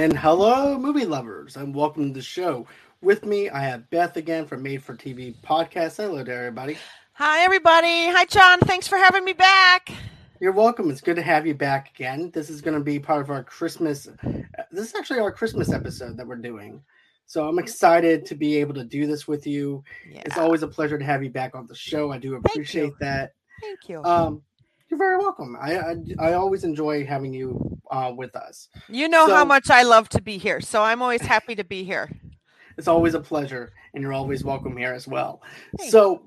And hello, movie lovers, and welcome to the show. With me, I have Beth again from Made for TV podcast. Hello there, everybody. Hi, everybody. Hi, John. Thanks for having me back. You're welcome. It's good to have you back again. This is going to be part of our Christmas. This is actually our Christmas episode that we're doing. So I'm excited to be able to do this with you. Yeah. It's always a pleasure to have you back on the show. I do appreciate Thank that. Thank you. Um, you're very welcome. I, I, I always enjoy having you uh, with us. You know so, how much I love to be here, so I'm always happy to be here. It's always a pleasure, and you're always welcome here as well. So,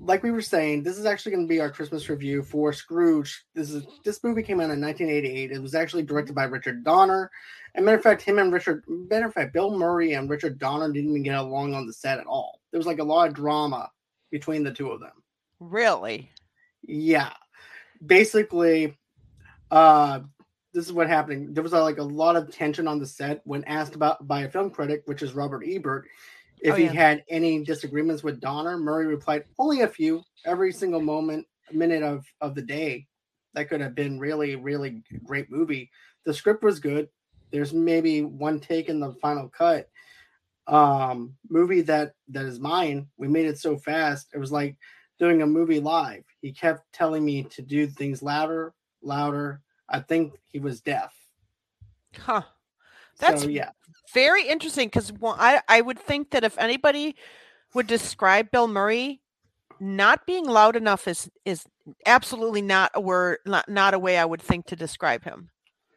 like we were saying, this is actually going to be our Christmas review for Scrooge. This is this movie came out in 1988. It was actually directed by Richard Donner. And matter of fact, him and Richard, matter of fact, Bill Murray and Richard Donner didn't even get along on the set at all. There was like a lot of drama between the two of them. Really? Yeah. Basically, uh, this is what happened. There was a, like a lot of tension on the set when asked about by a film critic, which is Robert Ebert, if oh, yeah. he had any disagreements with Donner. Murray replied, "Only a few. Every single moment, minute of of the day, that could have been really, really great movie. The script was good. There's maybe one take in the final cut. Um, movie that that is mine. We made it so fast. It was like doing a movie live. He kept telling me to do things louder, louder, I think he was deaf. Huh. That's so, yeah. Very interesting because well, I I would think that if anybody would describe Bill Murray, not being loud enough is is absolutely not a word, not, not a way I would think to describe him.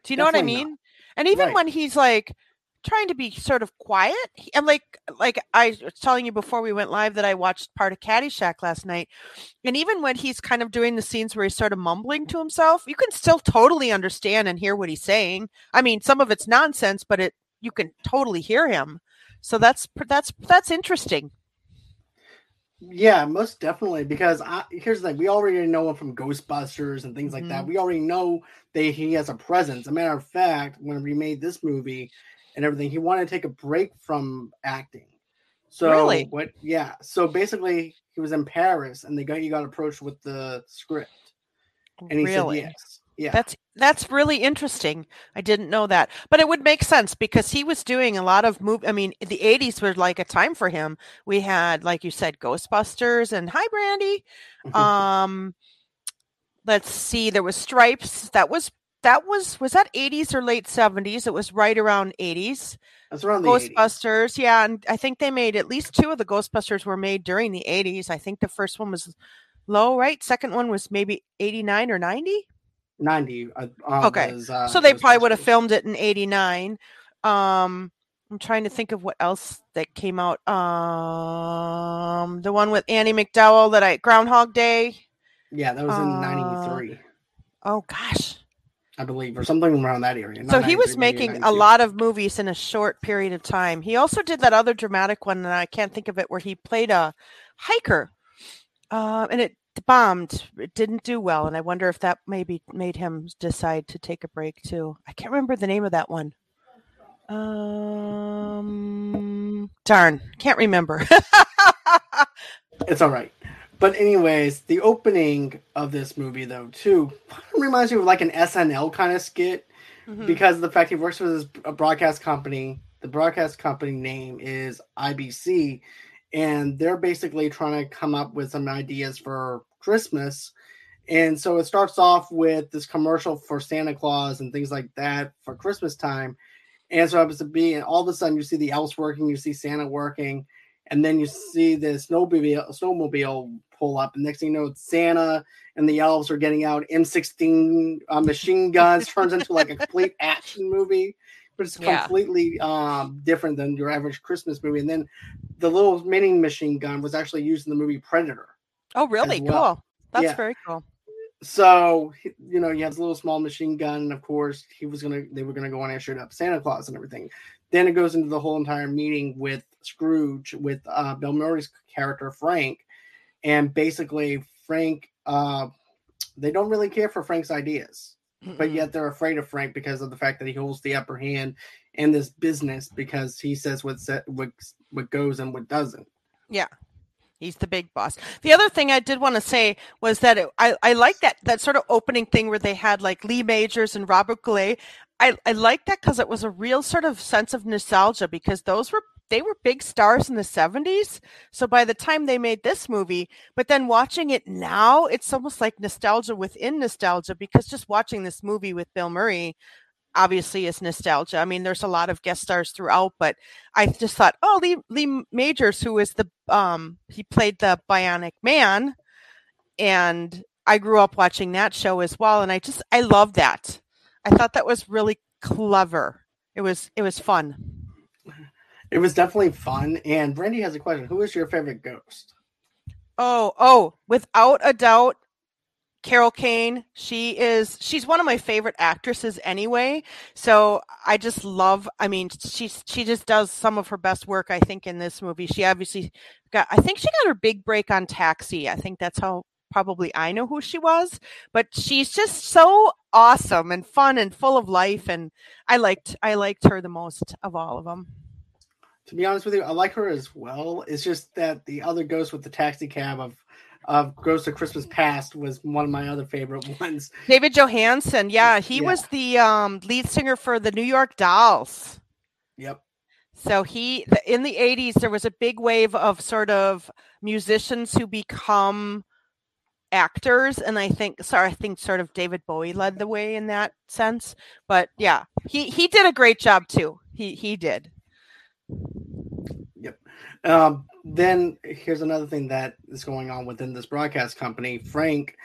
Do you know Definitely what I mean? Not. And even right. when he's like trying to be sort of quiet. And like like I was telling you before we went live that I watched part of Caddyshack last night. And even when he's kind of doing the scenes where he's sort of mumbling to himself, you can still totally understand and hear what he's saying. I mean, some of it's nonsense, but it you can totally hear him. So that's that's that's interesting. Yeah, most definitely. Because I, here's the thing: we already know him from Ghostbusters and things like mm-hmm. that. We already know that he has a presence. A matter of fact, when we made this movie, and everything. He wanted to take a break from acting. So really? what yeah. So basically he was in Paris and they got he got approached with the script. And he really? said yes. Yeah. That's that's really interesting. I didn't know that. But it would make sense because he was doing a lot of move I mean, the 80s were like a time for him. We had like you said Ghostbusters and Hi Brandy. um let's see there was Stripes. That was that was was that 80s or late 70s it was right around 80s that's around ghostbusters yeah and i think they made at least two of the ghostbusters were made during the 80s i think the first one was low right? Second one was maybe 89 or 90 90 uh, okay was, uh, so they probably would have filmed it in 89 um i'm trying to think of what else that came out. Um the one with andie macdowell that i groundhog day? Yeah that was in uh, 93 oh gosh I believe, or something around that area. So he was making a lot of movies in a short period of time. He also did that other dramatic one, and I can't think of it, where he played a hiker, uh, and it bombed. It didn't do well, and I wonder if that maybe made him decide to take a break too. I can't remember the name of that one. Um, darn, can't remember. it's all right. But anyways, the opening of this movie though too reminds me of like an SNL kind of skit mm-hmm. because the fact he works with a broadcast company. The broadcast company name is IBC, and they're basically trying to come up with some ideas for Christmas. And so it starts off with this commercial for Santa Claus and things like that for Christmas time. And so it happens to be, and all of a sudden you see the elves working, you see Santa working, and then you see the snowmobile snowmobile pull up, and next thing you know, it's Santa and the elves are getting out M16 uh, machine guns. turns into like a complete action movie, but it's yeah. completely um, different than your average Christmas movie. And then the little mini machine gun was actually used in the movie Predator. Oh, really? Well. Cool. That's yeah. very cool. So you know, you have this little small machine gun, and of course, he was gonna they were gonna go on and shoot up Santa Claus and everything. Then it goes into the whole entire meeting with Scrooge with uh, Bill Murray's character Frank, and basically Frank, uh, they don't really care for Frank's ideas, mm but yet they're afraid of Frank because of the fact that he holds the upper hand in this business because he says what what what goes and what doesn't. Yeah, He's the big boss. The other thing I did want to say was that it, I I like that that sort of opening thing where they had like Lee Majors and Robert Goulet. I I like that because it was a real sort of sense of nostalgia because those were they were big stars in the 70s. So by the time they made this movie, but then watching it now, it's almost like nostalgia within nostalgia because just watching this movie with Bill Murray obviously is nostalgia. I mean, there's a lot of guest stars throughout, but I just thought, oh, Lee, Lee Majors, who is the um, he played the Bionic Man, and I grew up watching that show as well, and I just I love that. I thought that was really clever. It was it was fun. It was definitely fun. And Brandy has a question: Who is your favorite ghost? Oh, oh, without a doubt, Carol Kane, she is she's one of my favorite actresses anyway. So I just love I mean she's she just does some of her best work I think in this movie. She obviously got I think she got her big break on Taxi. I think that's how probably I know who she was, but she's just so awesome and fun and full of life and I liked I liked her the most of all of them. To be honest with you, I like her as well. It's just that the other ghost with the taxi cab of of Ghost of Christmas Past was one of my other favorite ones. David Johansen, yeah, he yeah. was the um, lead singer for the New York Dolls. Yep. So he in the 80s there was a big wave of sort of musicians who become actors and I think sorry I think sort of David Bowie led the way in that sense. But yeah, he he did a great job too. He he did. Yep. Um, then here's another thing that is going on within this broadcast company. Frank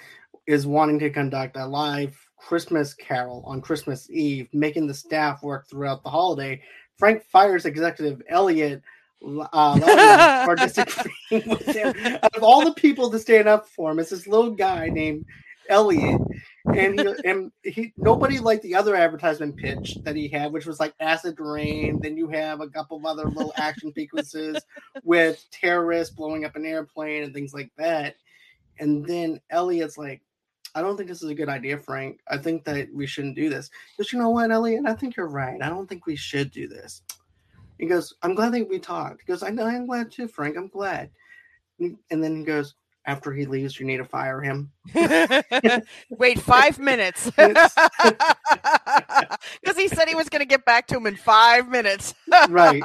is wanting to conduct a live Christmas carol on Christmas Eve, making the staff work throughout the holiday. Frank fires executive Elliot uh, for disagreeing with him. Out of all the people to stand up for him, it's this little guy named Elliot and he and he nobody liked the other advertisement pitch that he had, which was like acid rain. Then you have a couple of other little action sequences with terrorists blowing up an airplane and things like that. And then Elliot's like, I don't think this is a good idea, Frank. I think that we shouldn't do this. But you know what, Elliot? I think you're right. I don't think we should do this. He goes, I'm glad that we talked. He goes, I know I'm glad too, Frank. I'm glad. And then he goes, after he leaves, you need to fire him. Wait five minutes. Because he said he was going to get back to him in five minutes. right.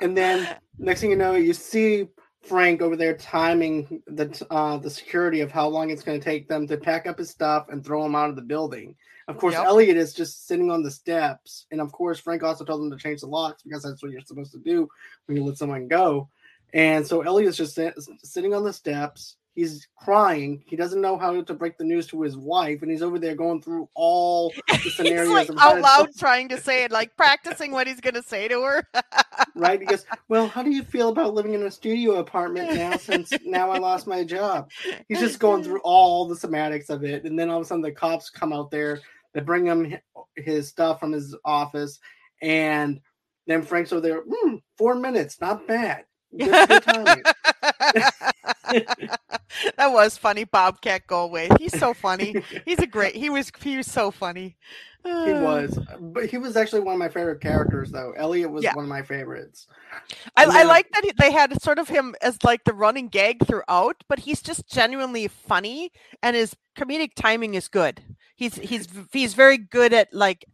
And then next thing you know, you see Frank over there timing the uh, the security of how long it's going to take them to pack up his stuff and throw him out of the building. Of course, yep. Elliot is just sitting on the steps, and of course, Frank also told them to change the locks because that's what you're supposed to do when you let someone go. And so Elliot's just sitting on the steps. He's crying. He doesn't know how to break the news to his wife, and he's over there going through all the scenarios. he's like out loud trying to say it, like practicing what he's going to say to her. right? He goes, "Well, how do you feel about living in a studio apartment now? Since now I lost my job." He's just going through all the semantics of it, and then all of a sudden the cops come out there. They bring him his stuff from his office, and then Frank's over there. Mm, four minutes, not bad that was funny, Bobcat Goldthwait. He's so funny. He's a great. He was. He was so funny. he uh. was, but he was actually one of my favorite characters, though. Elliot was yeah. one of my favorites. I, then, I like that they had sort of him as like the running gag throughout, but he's just genuinely funny, and his comedic timing is good. He's he's he's very good at like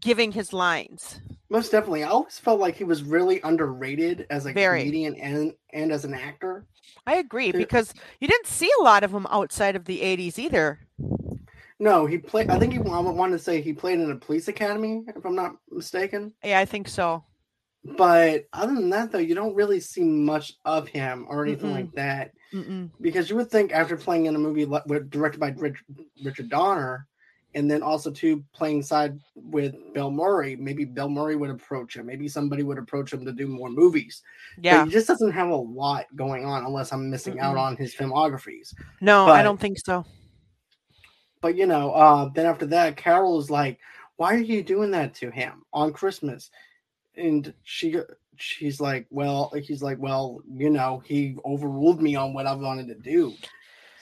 giving his lines. Most definitely. I always felt like he was really underrated as a Very. comedian and and as an actor. I agree because you didn't see a lot of him outside of the 80s either. No, he played I think he I wanted to say he played in a police academy if I'm not mistaken. Yeah, I think so. But other than that though, you don't really see much of him or anything Mm-mm. like that. Mm-mm. Because you would think after playing in a movie directed by Richard Donner and then also too playing side with Bill Murray, maybe Bill Murray would approach him. Maybe somebody would approach him to do more movies. Yeah, but he just doesn't have a lot going on unless I'm missing mm out on his filmographies. No, but, I don't think so. But you know, uh, then after that, Carol is like, "Why are you doing that to him on Christmas?" And she she's like, "Well," he's like, "Well, you know, he overruled me on what I wanted to do."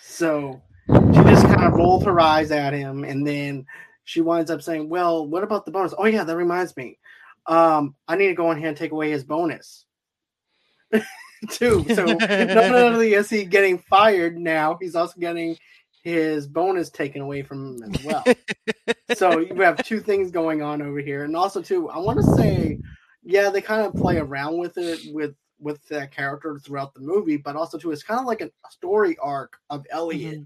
So she just kind of rolled her eyes at him, and then she winds up saying, "Well, what about the bonus? Oh yeah, that reminds me. Um, I need to go in here and take away his bonus." too. So not only is he getting fired now, he's also getting his bonus taken away from him as well. so you have two things going on over here, and also too, I want to say, yeah, they kind of play around with it with with that character throughout the movie, but also too, it's kind of like a story arc of Elliot. Mm-hmm.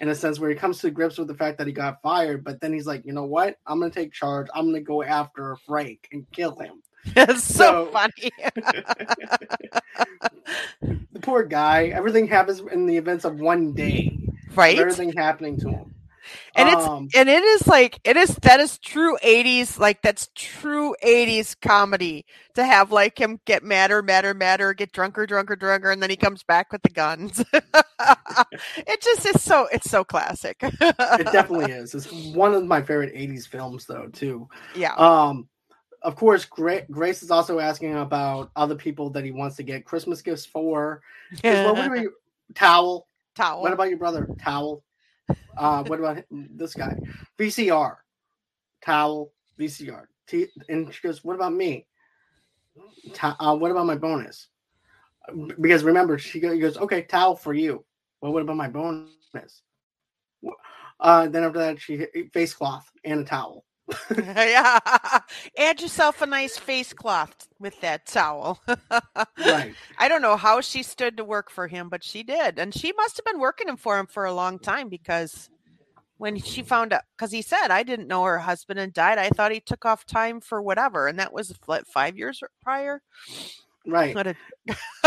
In a sense, where he comes to grips with the fact that he got fired, but then he's like, you know what? I'm gonna take charge. I'm gonna go after Frank and kill him. It's so, so funny. the poor guy. Everything happens in the events of one day right? Everything happening to him. And um, it's and it is like it is that is true 80s like that's true 80s comedy to have like him get madder madder madder get drunker drunker drunker and then he comes back with the guns. It just is so it's so classic. It definitely is. It's one of my favorite 80s films though too. Yeah. Um of course Gra- grace is also asking about other people that he wants to get christmas gifts for. What would we towel? Towel. What about your brother? Towel. Uh, what about this guy? VCR. Towel. VCR. T- and she goes, "What about me? Ta- uh, what about my bonus?" Because remember, she goes, "Okay, towel for you." Well, what about my bonus? Uh, then after that, she face cloth and a towel. yeah. Add yourself a nice face cloth with that towel. right. I don't know how she stood to work for him, but she did. And she must have been working for him for a long time because when she found out, because he said, I didn't know her husband had died. I thought he took off time for whatever. And that was what, five years prior. Right. A...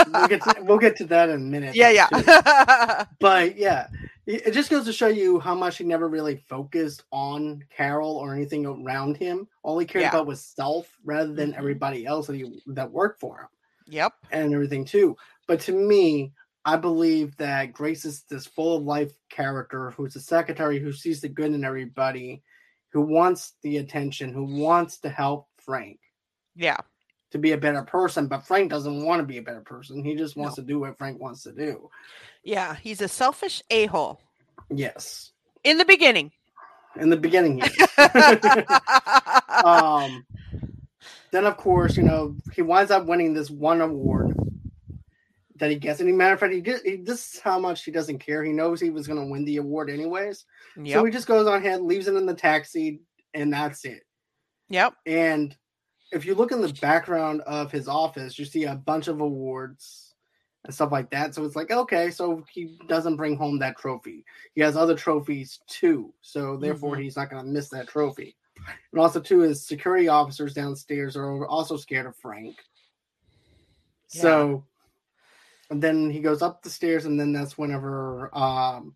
we'll, get to, we'll get to that in a minute. Yeah, yeah. but yeah, it just goes to show you how much he never really focused on Carol or anything around him. All he cared yeah. about was self rather than mm-hmm. everybody else that he that worked for him. Yep. And everything too. But to me, I believe that Grace is this full of life character who's a secretary who sees the good in everybody, who wants the attention, who wants to help Frank. Yeah to be a better person, but Frank doesn't want to be a better person. He just wants no. to do what Frank wants to do. Yeah, he's a selfish a hole. Yes. In the beginning. In the beginning, um, then of course, you know, he winds up winning this one award that he gets. And matter of fact, he did he, this is how much he doesn't care. He knows he was gonna win the award anyways. Yep. So he just goes on ahead, leaves it in the taxi, and that's it. Yep. And if you look in the background of his office, you see a bunch of awards and stuff like that. So it's like, okay, so he doesn't bring home that trophy. He has other trophies too. So therefore, mm-hmm. he's not going to miss that trophy. And also, too, his security officers downstairs are also scared of Frank. Yeah. So and then he goes up the stairs, and then that's whenever um,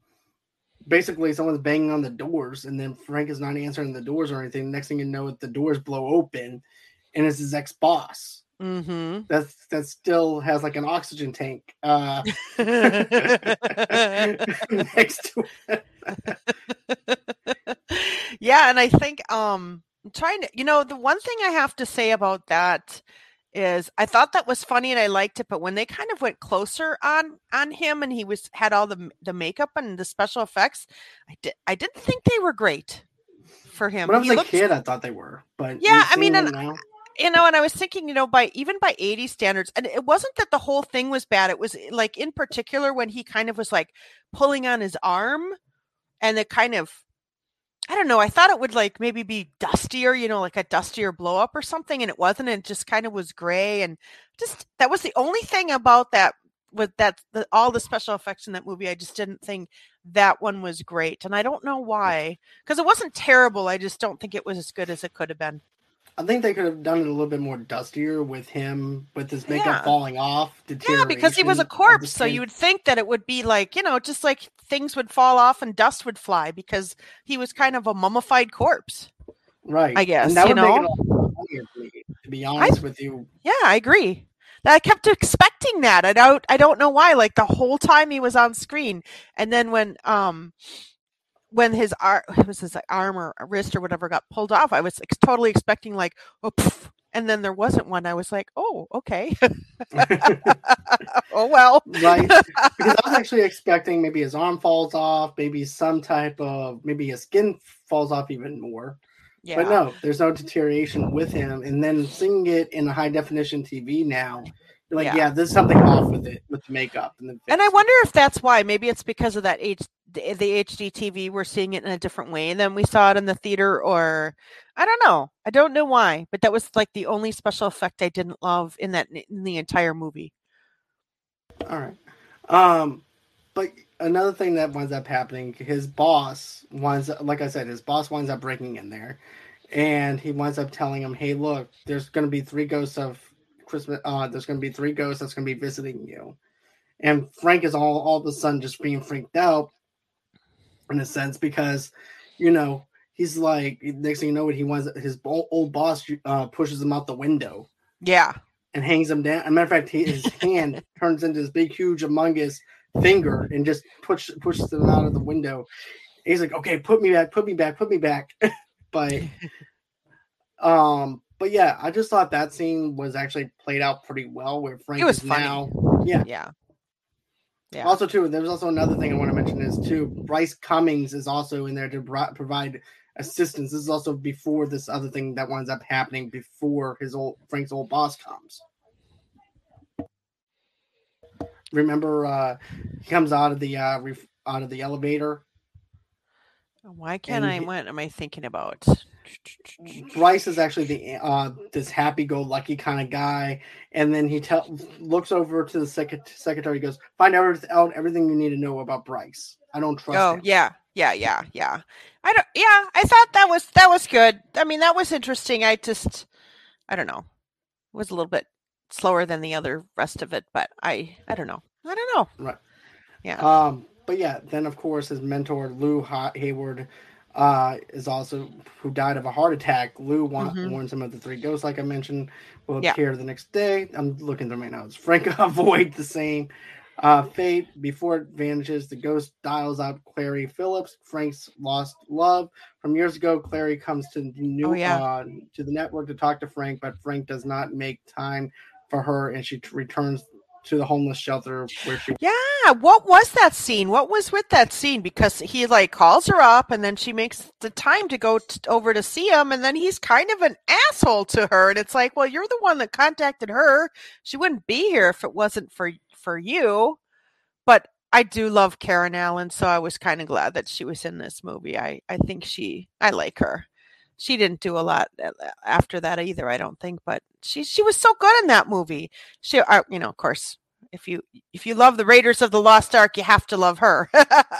basically someone's banging on the doors, and then Frank is not answering the doors or anything. Next thing you know, the doors blow open, and it's his ex boss. Mm-hmm. That's that still has like an oxygen tank uh, next to it. yeah, and I think um I'm trying to you know the one thing I have to say about that is I thought that was funny and I liked it, but when they kind of went closer on on him and he was had all the the makeup and the special effects, I did I didn't think they were great for him. When I was he a looked, kid, I thought they were, but yeah, I mean, and, you know, and I was thinking, you know, by even by 80 standards, and it wasn't that the whole thing was bad. It was eh, like in particular when he kind of was like pulling on his arm and it kind of I don't know, I thought it would like maybe be dustier, you know, like a dustier blow up or something, and it wasn't, it just kind of was gray and just that was the only thing about that with that the, all the special effects in that movie. I just didn't think that one was great. And I don't know why. Because it wasn't terrible. I just don't think it was as good as it could have been. I think they could have done it a little bit more dustier with him with his makeup yeah. falling off. Yeah, because he was a corpse, so you would think that it would be like you know, just like things would fall off and dust would fly because he was kind of a mummified corpse. Right. I guess and that you know. Make it a me, to be honest I, with you. Yeah, I agree. I kept expecting that. I don't. I don't know why. Like the whole time he was on screen, and then when um when his arm was his arm or wrist or whatever got pulled off, I was totally expecting like, oh, poof, and then there wasn't one. I was like, oh, okay. oh well. right. Because I was actually expecting maybe his arm falls off, maybe some type of maybe his skin falls off even more. Yeah. But no, there's no deterioration with him. And then seeing it in a high definition TV now, like, yeah. yeah. there's something off with it with the makeup and the. And I wonder if that's why. Maybe it's because of that H the, HD TV. We're seeing it in a different way than we saw it in the theater, or I don't know. I don't know why, but that was like the only special effect I didn't love in that in the entire movie. All right, um, but another thing that winds up happening, his boss winds up, like I said, his boss winds up breaking in there, and he winds up telling him, "Hey, look, there's going to be three ghosts of Christmas. Uh, there's going to be three ghosts that's going to be visiting you." And Frank is all all of a sudden just being freaked out, in a sense, because you know he's like next thing you know, what he wants his old boss uh, pushes him out the window. Yeah. And hangs him down. As a matter of fact, his hand turns into this big, huge, humongous finger and just push pushes him out of the window. And he's like, "Okay, put me back, put me back, put me back." but um, but yeah, I just thought that scene was actually played out pretty well. Where Frank it was is funny. now, yeah, yeah. Yeah. Also, too, there's also another thing I want to mention is too. Bryce Cummings is also in there to provide assistance. This is also before this other thing that winds up happening before his old Frank's old boss comes. Remember, uh, he comes out of the uh, ref- out of the elevator. Why can't I? He, what am I thinking about? Bryce is actually the uh, this happy-go-lucky kind of guy, and then he tell looks over to the sec- secretary. Goes, find out everything you need to know about Bryce. I don't trust. Oh him. yeah, yeah, yeah, yeah. I don't. Yeah, I thought that was that was good. I mean, that was interesting. I just, I don't know, it was a little bit slower than the other rest of it, but I, I don't know. I don't know. Right. Yeah. Um. But yeah, then of course his mentor Lou Hayward, uh, is also who died of a heart attack. Lou wa- mm-hmm. warns him of the three ghosts, like I mentioned, will appear yeah. the next day. I'm looking through my notes. Frank avoid the same uh, fate before it vanishes. The ghost dials up Clary Phillips, Frank's lost love from years ago. Clary comes to new oh, yeah. uh, to the network to talk to Frank, but Frank does not make time for her, and she t- returns to the homeless shelter where she yeah what was that scene what was with that scene because he like calls her up and then she makes the time to go t- over to see him and then he's kind of an asshole to her and it's like well you're the one that contacted her she wouldn't be here if it wasn't for for you. But I do love Karen Allen, so I was kind of glad that she was in this movie. I I think she I like her. She didn't do a lot uh, after that either, I don't think, but she she was so good in that movie. She uh, you know, of course, if you if you love the Raiders of the Lost Ark, you have to love her.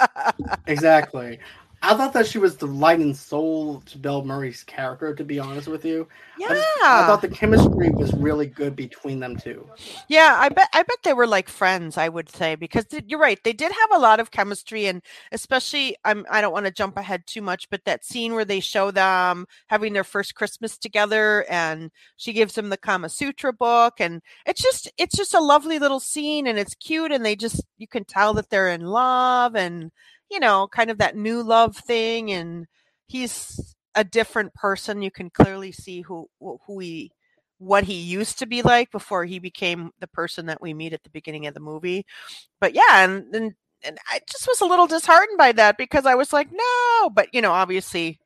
exactly. I thought that she was the light and soul to Bill Murray's character. To be honest with you, yeah, I, just, I, thought the chemistry was really good between them two. Yeah, I bet I bet they were like friends. I would say because you're right, they did have a lot of chemistry, and especially I'm I don't want to jump ahead too much, but that scene where they show them having their first Christmas together, and she gives him the Kama Sutra book, and it's just it's just a lovely little scene, and it's cute, and they just you can tell that they're in love, and you know, kind of that new love thing. And he's a different person. You can clearly see who who he what he used to be like before he became the person that we meet at the beginning of the movie. But yeah, and and, and I just was a little disheartened by that because I was like, no, but you know, obviously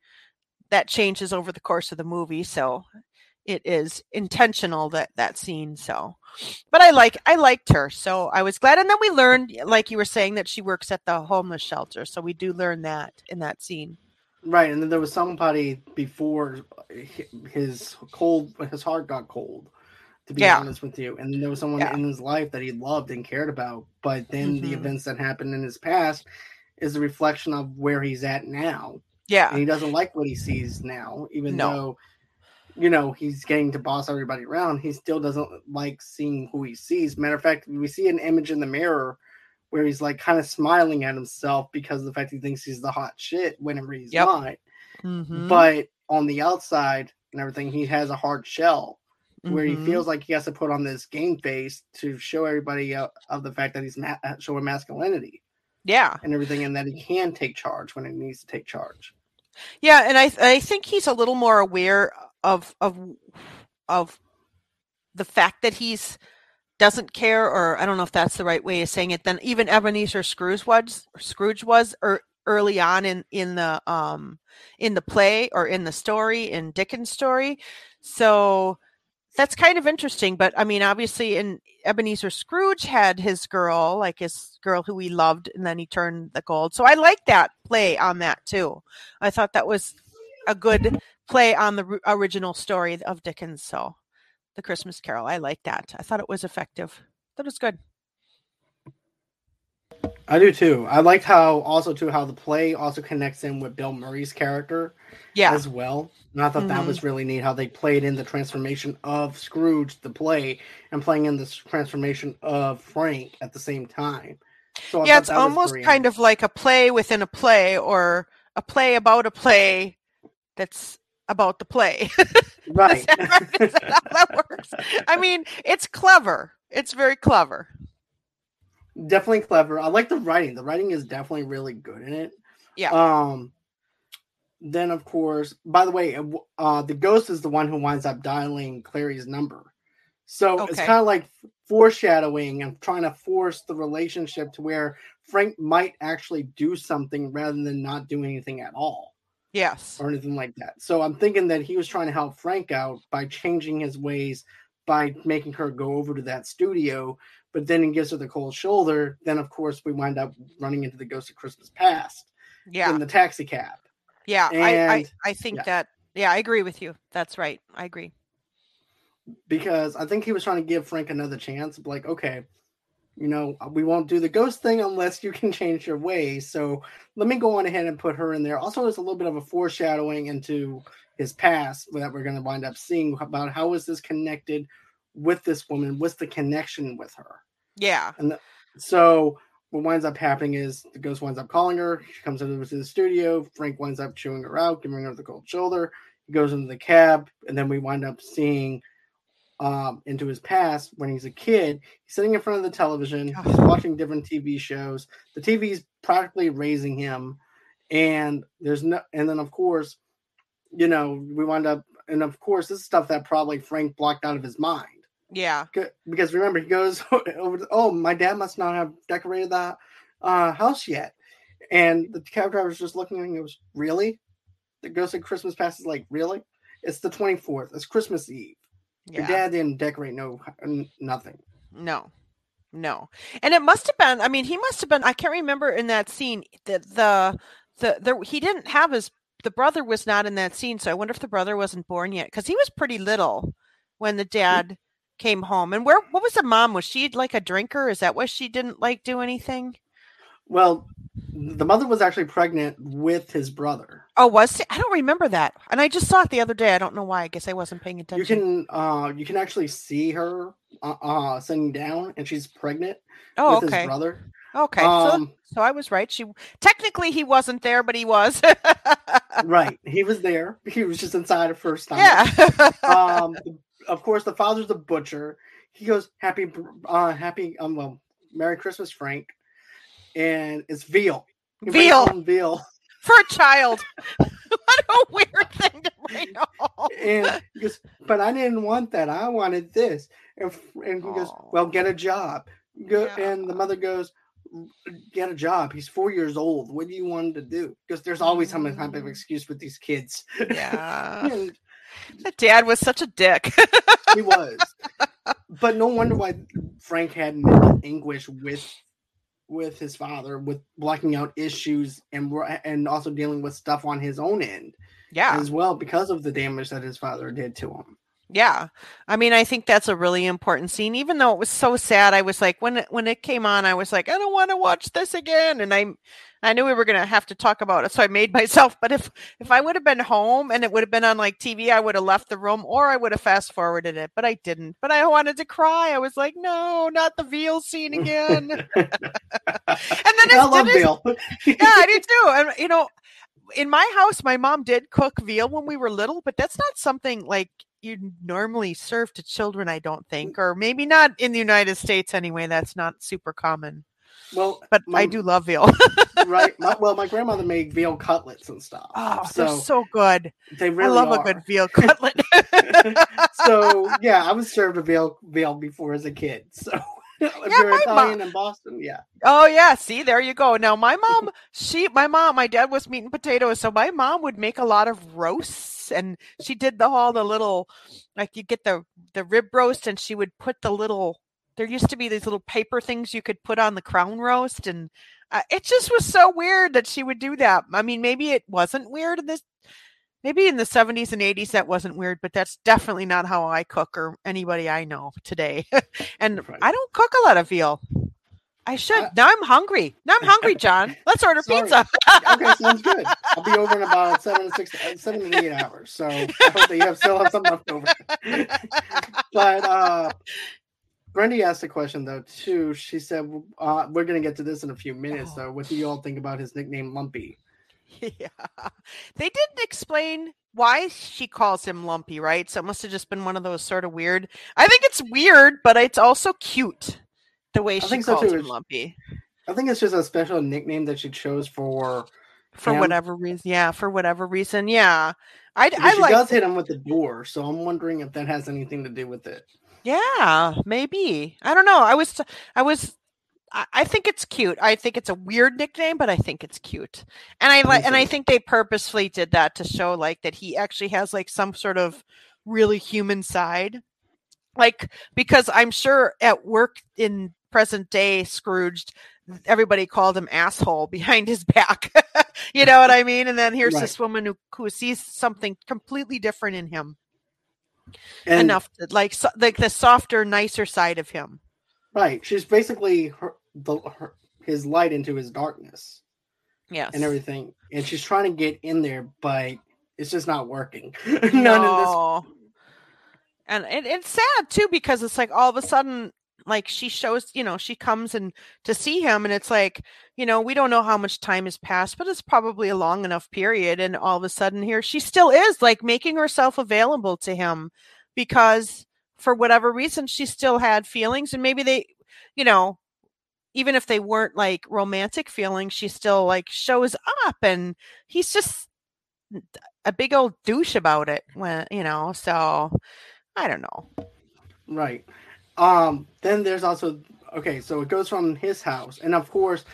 that changes over the course of the movie. So it is intentional that that scene so but i like i liked her so i was glad and then we learned like you were saying that she works at the homeless shelter so we do learn that in that scene right and then there was somebody before his cold his heart got cold to be yeah. honest with you and there was someone yeah. in his life that he loved and cared about but then mm-hmm. the events that happened in his past is a reflection of where he's at now yeah and he doesn't like what he sees now even no. though you know, he's getting to boss everybody around, he still doesn't like seeing who he sees. Matter of fact, we see an image in the mirror where he's like kind of smiling at himself because of the fact he thinks he's the hot shit whenever he's yep. not. Mm-hmm. But on the outside and everything, he has a hard shell where mm-hmm. he feels like he has to put on this game face to show everybody uh, of the fact that he's ma- uh, showing masculinity. Yeah. And everything, and that he can take charge when he needs to take charge. Yeah, and I I think he's a little more aware of of of the fact that he's doesn't care or I don't know if that's the right way of saying it then even Ebenezer Scrooge was Scrooge was er, early on in in the um in the play or in the story in Dickens story so that's kind of interesting. But I mean, obviously, in Ebenezer Scrooge had his girl, like his girl who he loved, and then he turned the gold. So I like that play on that too. I thought that was a good play on the original story of Dickens. So the Christmas Carol, I like that. I thought it was effective. That was good. I do too. I liked how also too how the play also connects in with Bill Murray's character, yeah, as well. And I thought mm-hmm. that was really neat how they played in the transformation of Scrooge, the play, and playing in the transformation of Frank at the same time. So yeah, it's almost kind of like a play within a play, or a play about a play that's about the play. Right. Is that, right? That how that works? I mean, it's clever. It's very clever. Definitely clever. I like the writing. The writing is definitely really good in it. Yeah. Um. Then, of course, by the way, uh, the ghost is the one who winds up dialing Clary's number. So okay. it's kind of like foreshadowing and trying to force the relationship to where Frank might actually do something rather than not do anything at all. Yes. Or anything like that. So I'm thinking that he was trying to help Frank out by changing his ways by making her go over to that studio, but then he gives her the cold shoulder. Then, of course, we wind up running into the ghost of Christmas past. Yeah. In the taxi cab. Yeah. And, I, I, I think yeah. that, yeah, I agree with you. That's right. I agree. Because I think he was trying to give Frank another chance. Like, okay, you know, uh, we won't do the ghost thing unless you can change your ways. So let me go on ahead and put her in there. Also, there's a little bit of a foreshadowing into his past that we're going to wind up seeing about how is this connected with this woman? What's the connection with her? Yeah. And the, so what winds up happening is the ghost winds up calling her. She comes over to the studio. Frank winds up chewing her out, giving her the cold shoulder. He goes into the cab, and then we wind up seeing um, into his past when he's a kid. He's sitting in front of the television. He's watching different TV shows. The TV's practically raising him, and there's no. And then of course, you know, we wind up, and of course, this is stuff that probably Frank blocked out of his mind. Yeah. Because remember, he goes over. To, oh, my dad must not have decorated that uh, house yet. And the cab driver's just looking at him and goes, Really? The Ghost of Christmas Past is like, Really? It's the 24th. It's Christmas Eve. Yeah. Your dad didn't decorate no nothing. No. No. And it must have been, I mean, he must have been, I can't remember in that scene that the, the, the, he didn't have his, the brother was not in that scene. So I wonder if the brother wasn't born yet because he was pretty little when the mm. dad came home. And where, what was the mom? Was she like a drinker? Is that why she didn't like do anything? Well, the mother was actually pregnant with his brother. Oh, was she? I don't remember that, and I just saw it the other day. I don't know why. I guess I wasn't paying attention. You can, uh, you can actually see her, uh, uh sitting down, and she's pregnant. Oh, with okay. His brother. Okay, um, so, so I was right. She technically he wasn't there, but he was. right, he was there. He was just inside her first time. Yeah. um, of course, the father's the butcher. He goes, "Happy, uh, happy, um, well, Merry Christmas, Frank." and it's veal. veal. Veal. For a child. what a weird thing to bring home. And he goes, but I didn't want that. I wanted this. And, and he Aww. goes, well, get a job. Go, yeah. And the mother goes, get a job. He's four years old. What do you want him to do? Because there's always some type of mm. excuse with these kids. Yeah. and, the dad was such a dick. he was. But no wonder why Frank had anguish with with his father with blocking out issues and and also dealing with stuff on his own end yeah. as well because of the damage that his father did to him yeah i mean i think that's a really important scene even though it was so sad i was like when it, when it came on i was like i don't want to watch this again and i I knew we were gonna have to talk about it, so I made myself. But if if I would have been home and it would have been on like TV, I would have left the room or I would have fast forwarded it. But I didn't. But I wanted to cry. I was like, no, not the veal scene again. and then I love veal. yeah, I do too. And you know, in my house, my mom did cook veal when we were little, but that's not something like you normally serve to children. I don't mm. think, or maybe not in the United States anyway. That's not super common. Well, but my, I do love veal. right. My, well, my grandmother made veal cutlets and stuff. Oh, so they're so good. They really I love are. a good veal cutlet. so yeah, I was served a veal veal before as a kid. So if yeah, you're Italian mom. in Boston, yeah. Oh yeah, see there you go. Now my mom, she, my mom, my dad was meat and potatoes, so my mom would make a lot of roasts and she did the whole the little like you get the the rib roast and she would put the little there used to be these little paper things you could put on the crown roast and uh, it just was so weird that she would do that i mean maybe it wasn't weird in this maybe in the 70s and 80s that wasn't weird but that's definitely not how i cook or anybody i know today and right. i don't cook a lot of veal I should. Uh, now I'm hungry. Now I'm hungry, John. Let's order pizza. okay, sounds good. I'll be over in about seven to six, seven to eight hours. So I hope that you have still have some left over. but uh, Brandy asked a question though too. She said, uh, "We're going to get to this in a few minutes. Oh. Though, what do you all think about his nickname, Lumpy?" Yeah, they didn't explain why she calls him Lumpy, right? So it must have just been one of those sort of weird. I think it's weird, but it's also cute the way I she calls so him Lumpy. I think it's just a special nickname that she chose for for him. whatever reason. Yeah, for whatever reason. Yeah, I, I she like does hit him with the door, so I'm wondering if that has anything to do with it. Yeah, maybe. I don't know. I was I was I think it's cute. I think it's a weird nickname, but I think it's cute. And I like and I think they purposefully did that to show like that he actually has like some sort of really human side. Like because I'm sure at work in present day Scrooged, everybody called him asshole behind his back. you know what I mean? And then here's right. this woman who, who sees something completely different in him. And, enough to, like so, like the softer, nicer side of him. Right. She's basically her, the her, his light into his darkness. Yes. And everything. And she's trying to get in there, but it's just not working. None no. of this and it, it's sad too because it's like all of a sudden like she shows you know she comes and to see him and it's like you know we don't know how much time has passed but it's probably a long enough period and all of a sudden here she still is like making herself available to him because for whatever reason she still had feelings and maybe they you know even if they weren't like romantic feelings she still like shows up and he's just a big old douche about it when you know so i don't know. Right um, then there's also okay, so it goes from his house, and of course,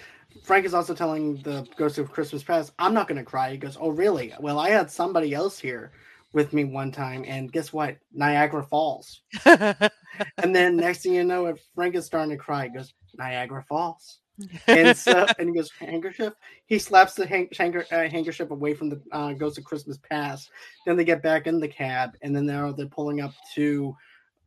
Frank is also telling the Ghost of Christmas Past, "I'm not going to cry." He goes, "Oh, really? Well, I had somebody else here with me one time, and guess what? Niagara Falls." and then next thing you know, if Frank is starting to cry. He goes, "Niagara Falls." and so, and he goes handkerchief. He slaps the hang, uh, handkerchief away from the uh, Ghost of Christmas Past. Then they get back in the cab, and then they're they're pulling up to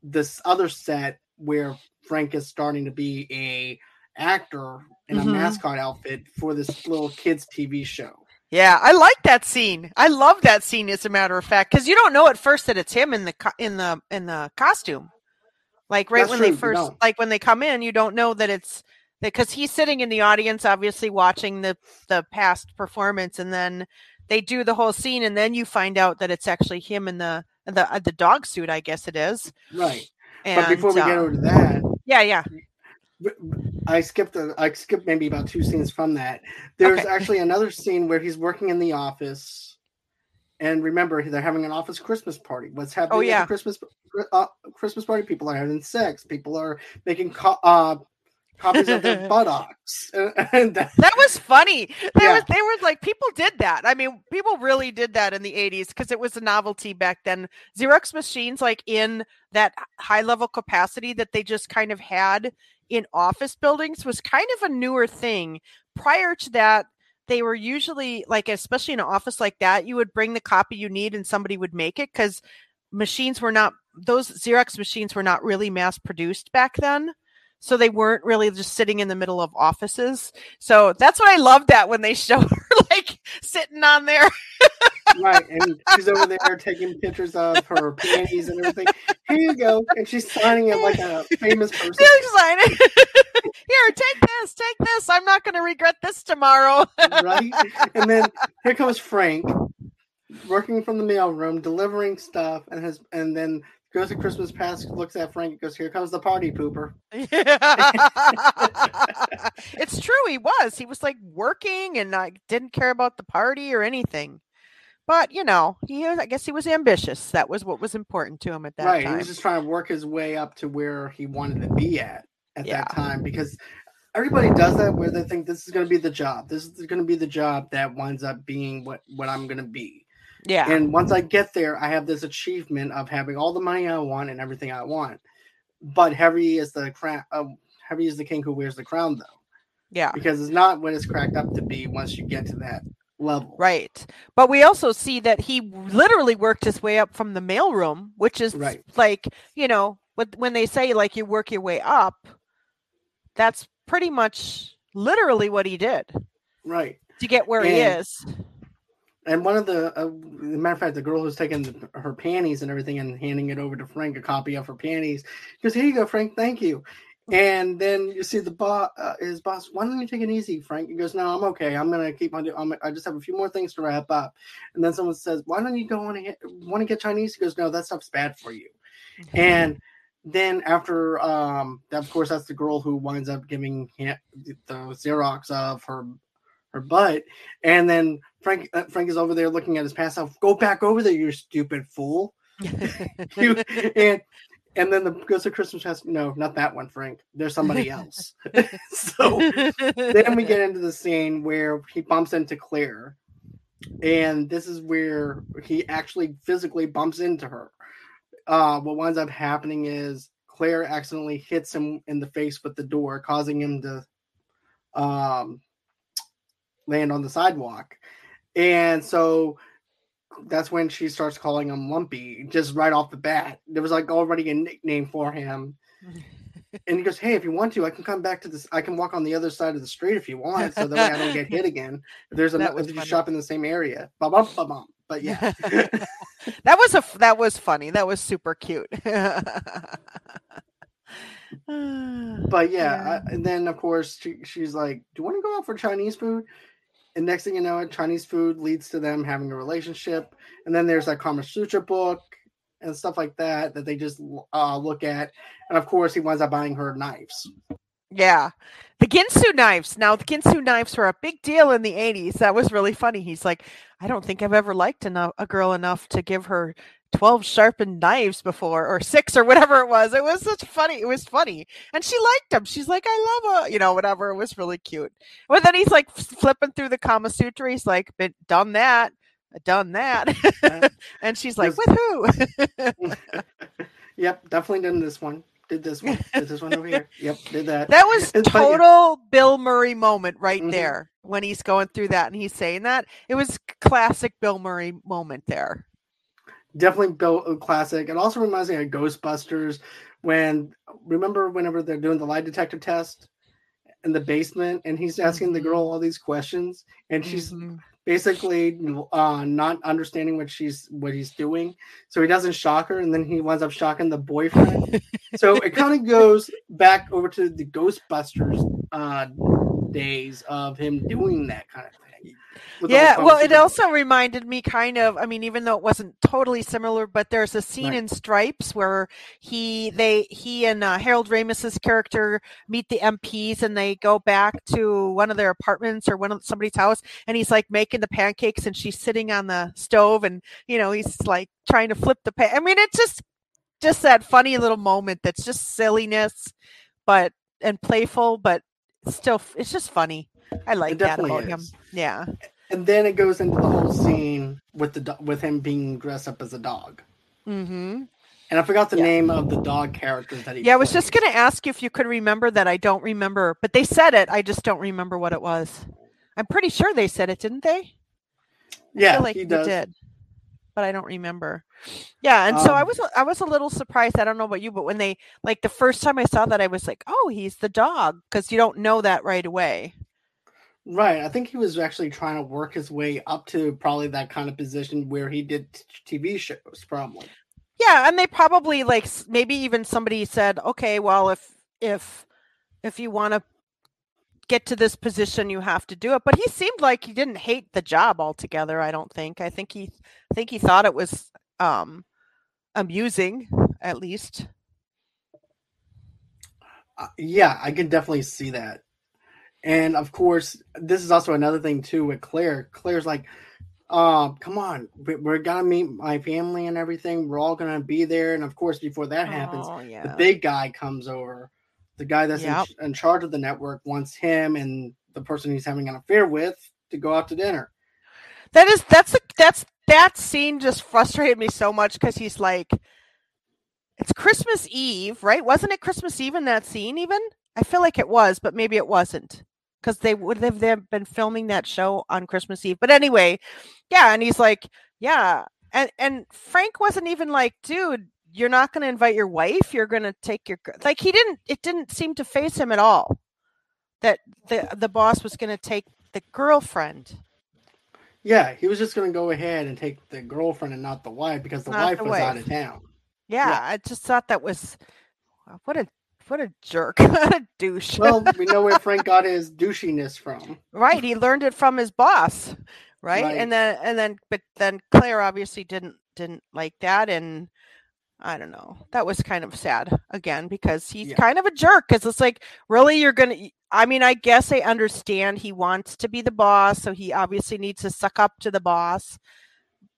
this other set where Frank is starting to be a actor in mm-hmm. a mascot outfit for this little kids TV show. Yeah, I like that scene. I love that scene as a matter of fact cuz you don't know at first that it's him in the co- in the in the costume. Like right That's when true, they first like when they come in, you don't know that it's because he's sitting in the audience obviously watching the the past performance and then they do the whole scene and then you find out that it's actually him in the the uh, the dog suit, I guess it is. Right. And, but before we get over to that, yeah, yeah. I skipped a, I skipped maybe about two scenes from that. There's okay. actually another scene where he's working in the office, and remember they're having an office Christmas party. What's happening? Oh yeah, Christmas uh, Christmas party. People are having sex. People are making co- uh, copies of their buttocks. that, that, was funny. They yeah. was they were like people did that. I mean, people really did that in the 80s because it was a novelty back then. Xerox machines like in that high level capacity that they just kind of had in office buildings was kind of a newer thing. Prior to that, they were usually like especially in an office like that, you would bring the copy you need and somebody would make it cuz machines were not those Xerox machines were not really mass produced back then so they weren't really just sitting in the middle of offices. So that's what I loved that when they show her like sitting on there. right, and she's over there taking pictures of her panties and everything. Here you go, and she's signing it like a famous person. She's signing. Here, take this, take this. I'm not going to regret this tomorrow. right, and then here comes Frank, working from the mailroom, delivering stuff, and has, and then goes to Christmas past, looks at Frank, and goes, "Here comes the party pooper." Yeah. it's true. He was. He was like working and like didn't care about the party or anything. But you know, he I guess he was ambitious. That was what was important to him at that time. right, time. He was just trying to work his way up to where he wanted to be at at yeah. that time because everybody does that where they think this is going to be the job. This is going to be the job that winds up being what what I'm going to be. Yeah. And once I get there, I have this achievement of having all the money I want and everything I want. But heavy is the crown. Uh, heavy is the king who wears the crown, though. Yeah. Because it's not what it's cracked up to be once you get to that level. Right. But we also see that he literally worked his way up from the mailroom, which is right. like, you know, when they say like you work your way up, that's pretty much literally what he did. Right. To get where and, he is. And one of the, uh, matter of fact, the girl who's taking her panties and everything and handing it over to Frank, a copy of her panties, goes, Here you go, Frank, thank you. And then you see the boss, uh, his boss, why don't you take it easy, Frank? He goes, No, I'm okay. I'm gonna keep on. I'm, I just have a few more things to wrap up. And then someone says, Why don't you go want to want to get Chinese? He goes, No, that stuff's bad for you. Mm-hmm. And then after, um, of course, that's the girl who winds up giving him the Xerox of her her butt. And then Frank uh, Frank is over there looking at his past self. Go back over there, you stupid fool. you, and and then the Ghost of Christmas Past. No, not that one, Frank. There's somebody else. so then we get into the scene where he bumps into Claire, and this is where he actually physically bumps into her. Uh, what winds up happening is Claire accidentally hits him in the face with the door, causing him to um, land on the sidewalk. And so that's when she starts calling him Lumpy, just right off the bat. There was like already a nickname for him. and he goes, Hey, if you want to, I can come back to this. I can walk on the other side of the street if you want, so that way I don't get hit again. If there's a if you shop in the same area. Ba-bum, ba-bum. But yeah. that was a that was funny. That was super cute. but yeah, yeah. I, and then of course she, she's like, "Do you want to go out for Chinese food?" And next thing you know, Chinese food leads to them having a relationship. And then there's that Kama Sutra book and stuff like that that they just uh, look at. And of course, he winds up buying her knives. Yeah. The Ginsu knives. Now, the Ginsu knives were a big deal in the 80s. That was really funny. He's like, I don't think I've ever liked enough, a girl enough to give her 12 sharpened knives before or six or whatever it was. It was such funny. It was funny. And she liked him. She's like, I love her, you know, whatever. It was really cute. But then he's like flipping through the Kama Sutra. He's like, been done that, done that. and she's like, with who? yep, definitely done this one. Did this one. Did this one over here. Yep, did that. That was total Bill Murray moment right mm-hmm. there when he's going through that and he's saying that. It was classic Bill Murray moment there definitely built a classic. It also reminds me of Ghostbusters when remember whenever they're doing the lie detector test in the basement and he's asking mm-hmm. the girl all these questions and she's mm-hmm. basically uh, not understanding what she's what he's doing so he doesn't shock her and then he winds up shocking the boyfriend so it kind of goes back over to the ghostbusters uh, days of him doing that kind of thing yeah well it also reminded me kind of i mean even though it wasn't totally similar but there's a scene right. in stripes where he they he and uh, harold ramis's character meet the mps and they go back to one of their apartments or one of somebody's house and he's like making the pancakes and she's sitting on the stove and you know he's like trying to flip the pan i mean it's just just that funny little moment that's just silliness but and playful but still it's just funny I like that about him. Yeah and then it goes into the whole scene with the with him being dressed up as a dog. Mm-hmm. And I forgot the yeah. name of the dog characters that he. Yeah. I was just going to ask you if you could remember that. I don't remember, but they said it. I just don't remember what it was. I'm pretty sure they said it, didn't they? Yeah, I feel like he did, but I don't remember. Yeah, and um, so I um, was I was a little surprised. I don't know about you, but when they like the first time I saw that, I was like, "Oh, he's the dog," because you don't know that right away. Right. I think he was actually trying to work his way up to probably that kind of position where he did TV shows, probably. Yeah, and they probably like maybe even somebody said, "Okay, well, if if if you want to get to this position, you have to do it." But he seemed like he didn't hate the job altogether. I don't think. I think he I think he thought it was um amusing, at least. Uh, yeah, I can definitely see that. And of course, this is also another thing too with Claire. Claire's like, uh, come on, we're gonna meet my family and everything. We're all gonna be there. And of course, before that happens, oh, yeah. the big guy comes over. The guy that's yep. in, in charge of the network wants him and the person he's having an affair with to go out to dinner. That is that's a, that's that scene just frustrated me so much because he's like, it's Christmas Eve, right? Wasn't it Christmas Eve in that scene? Even I feel like it was, but maybe it wasn't because they would have they been filming that show on Christmas Eve. But anyway, yeah, and he's like, yeah, and and Frank wasn't even like, dude, you're not going to invite your wife. You're going to take your like he didn't. It didn't seem to face him at all that the the boss was going to take the girlfriend. Yeah, he was just going to go ahead and take the girlfriend and not the wife because the not wife the was wife. out of town. Yeah, yeah, I just thought that was what a what a jerk, what a douche. well, we know where Frank got his douchiness from. Right, he learned it from his boss, right? right? And then and then but then Claire obviously didn't didn't like that and I don't know. That was kind of sad again because he's yeah. kind of a jerk because it's like, really, you're going to. I mean, I guess I understand he wants to be the boss, so he obviously needs to suck up to the boss.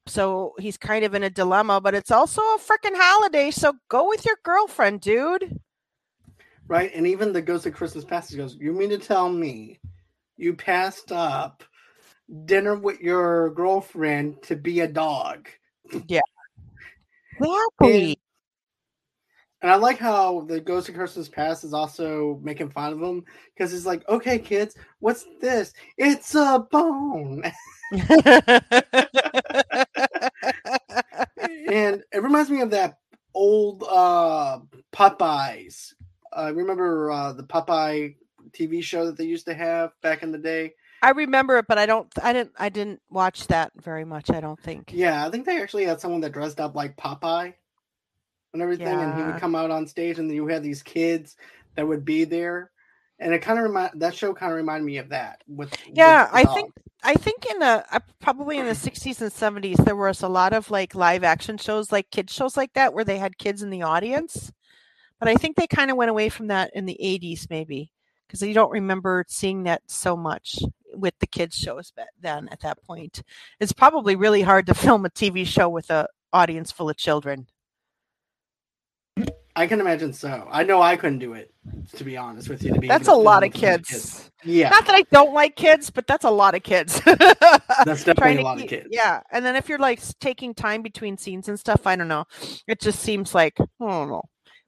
So he's kind of in a dilemma, but it's also a freaking holiday. So go with your girlfriend, dude. Right. And even the Ghost of Christmas Past goes, You mean to tell me you passed up dinner with your girlfriend to be a dog? Yeah. Exactly. And, and I like how the Ghost of Christmas Past is also making fun of him because he's like, "Okay, kids, what's this? It's a bone." and it reminds me of that old uh Popeyes. I remember uh, the Popeye TV show that they used to have back in the day. I remember it, but I don't. I didn't. I didn't watch that very much. I don't think. Yeah, I think they actually had someone that dressed up like Popeye and everything, yeah. and he would come out on stage, and then you had these kids that would be there, and it kind of remind that show kind of reminded me of that. With yeah, with I think I think in the uh, probably in the '60s and '70s there was a lot of like live action shows, like kids shows like that, where they had kids in the audience. But I think they kind of went away from that in the '80s, maybe because you don't remember seeing that so much with the kids shows then at that point. It's probably really hard to film a TV show with an audience full of children. I can imagine so. I know I couldn't do it, to be honest with you. that's a lot of kids. kids. Yeah. Not that I don't like kids, but that's a lot of kids. that's definitely a lot keep, of kids. Yeah. And then if you're like taking time between scenes and stuff, I don't know. It just seems like, I don't know.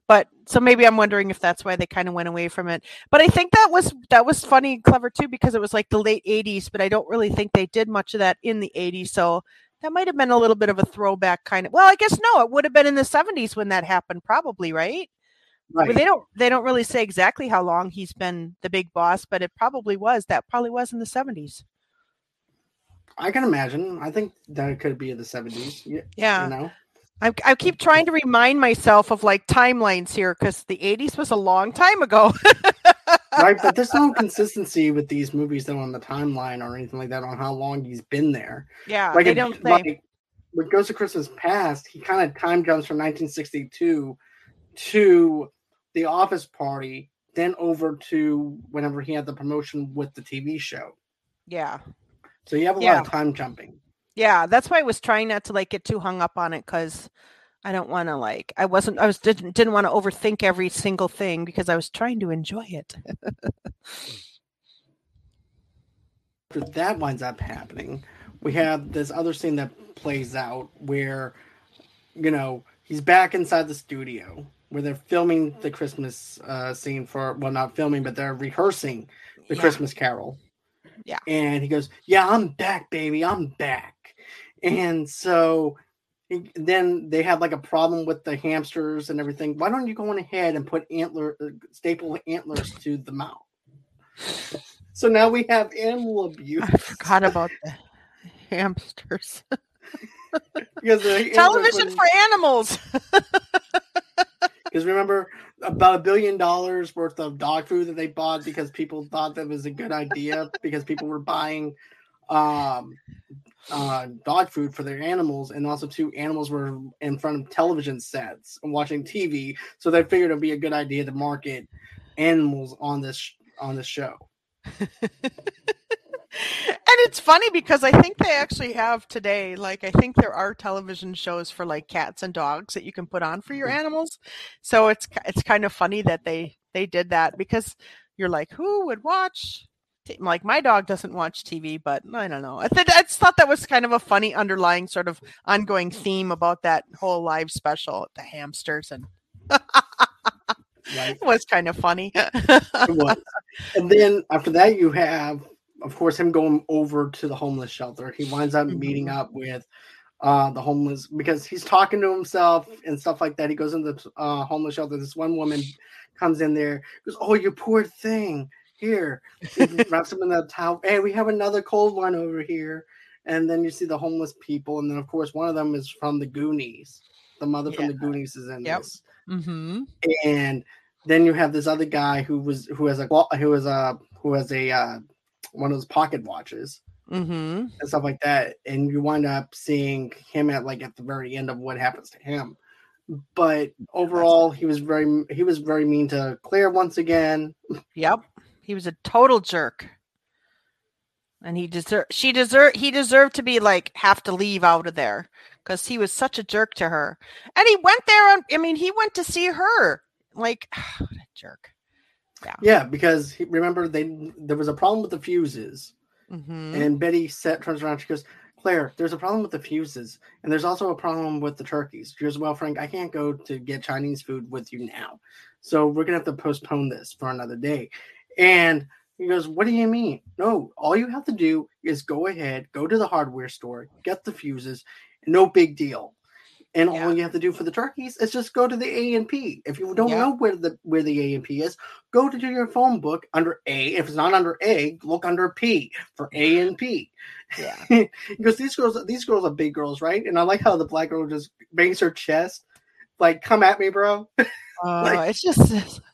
But so maybe I'm wondering if that's why they kind of went away from it. But I think that was that was funny and clever too because it was like the late 80s, but I don't really think they did much of that in the 80s. So that might have been a little bit of a throwback kind of. Well, I guess no, it would have been in the 70s when that happened probably, right? Right. But they don't they don't really say exactly how long he's been the big boss, but it probably was that probably was in the 70s. I can imagine. I think that it could be in the 70s. Yeah. You know. I, I keep trying to remind myself of like timelines here because the 80s was a long time ago. right, but there's no consistency with these movies though on the timeline or anything like that on how long he's been there. Yeah, like it, don't say. Like, with Ghost of Christmas Past, he kind of time jumps from 1962 to the Office Party, then over to whenever he had the promotion with the TV show. Yeah. So you have a yeah. lot of time jumping. Yeah, that's why I was trying not to like get too hung up on it because I don't want to like I wasn't I was didn't didn't want to overthink every single thing because I was trying to enjoy it. After that winds up happening, we have this other scene that plays out where you know he's back inside the studio where they're filming the Christmas uh, scene for well not filming but they're rehearsing the yeah. Christmas Carol. Yeah. And he goes, "Yeah, I'm back, baby. I'm back." And so then they have like a problem with the hamsters and everything. Why don't you go on ahead and put antler uh, staple antlers to the mouth? So now we have animal abuse. I forgot about the hamsters. because the television for animals. Because remember, about a billion dollars worth of dog food that they bought because people thought that was a good idea because people were buying um, uh, dog food for their animals, and also two animals were in front of television sets and watching TV, so they figured it'd be a good idea to market animals on this on this show. and it's funny because I think they actually have today. Like I think there are television shows for like cats and dogs that you can put on for your mm-hmm. animals. So it's it's kind of funny that they they did that because you're like, who would watch like my dog doesn't watch TV, but I don't know. I, th- I just thought that was kind of a funny underlying sort of ongoing theme about that whole live special, the hamsters and. right. It was kind of funny. it was. And then after that, you have, of course, him going over to the homeless shelter. He winds up mm-hmm. meeting up with uh, the homeless because he's talking to himself and stuff like that. He goes into the uh, homeless shelter. This one woman comes in there, goes, "Oh, you poor thing." Here, wraps him in the towel. Hey, we have another cold one over here. And then you see the homeless people, and then of course one of them is from the Goonies. The mother yeah. from the Goonies is in yep. this. Mm-hmm. And then you have this other guy who was who has a who has a who has a uh, one of those pocket watches mm-hmm. and stuff like that, and you wind up seeing him at like at the very end of what happens to him. But overall, he was very he was very mean to Claire once again. Yep, he was a total jerk, and he deserved she deserved he deserved to be like have to leave out of there because he was such a jerk to her. And he went there on. I mean, he went to see her like, what a jerk. Yeah. Yeah, because he, remember they there was a problem with the fuses, mm-hmm. and Betty set turns around. She goes, "Claire, there's a problem with the fuses, and there's also a problem with the turkeys." She goes, "Well, Frank, I can't go to get Chinese food with you now, so we're gonna have to postpone this for another day." And he goes, What do you mean? No, all you have to do is go ahead, go to the hardware store, get the fuses, no big deal. And yeah. all you have to do for the turkeys is just go to the A and P. If you don't yeah. know where the where the A and P is, go to your phone book under A. If it's not under A, look under P for A and P. Yeah, because these girls, these girls are big girls, right? And I like how the black girl just bangs her chest, like, "Come at me, bro." Oh, like, it's just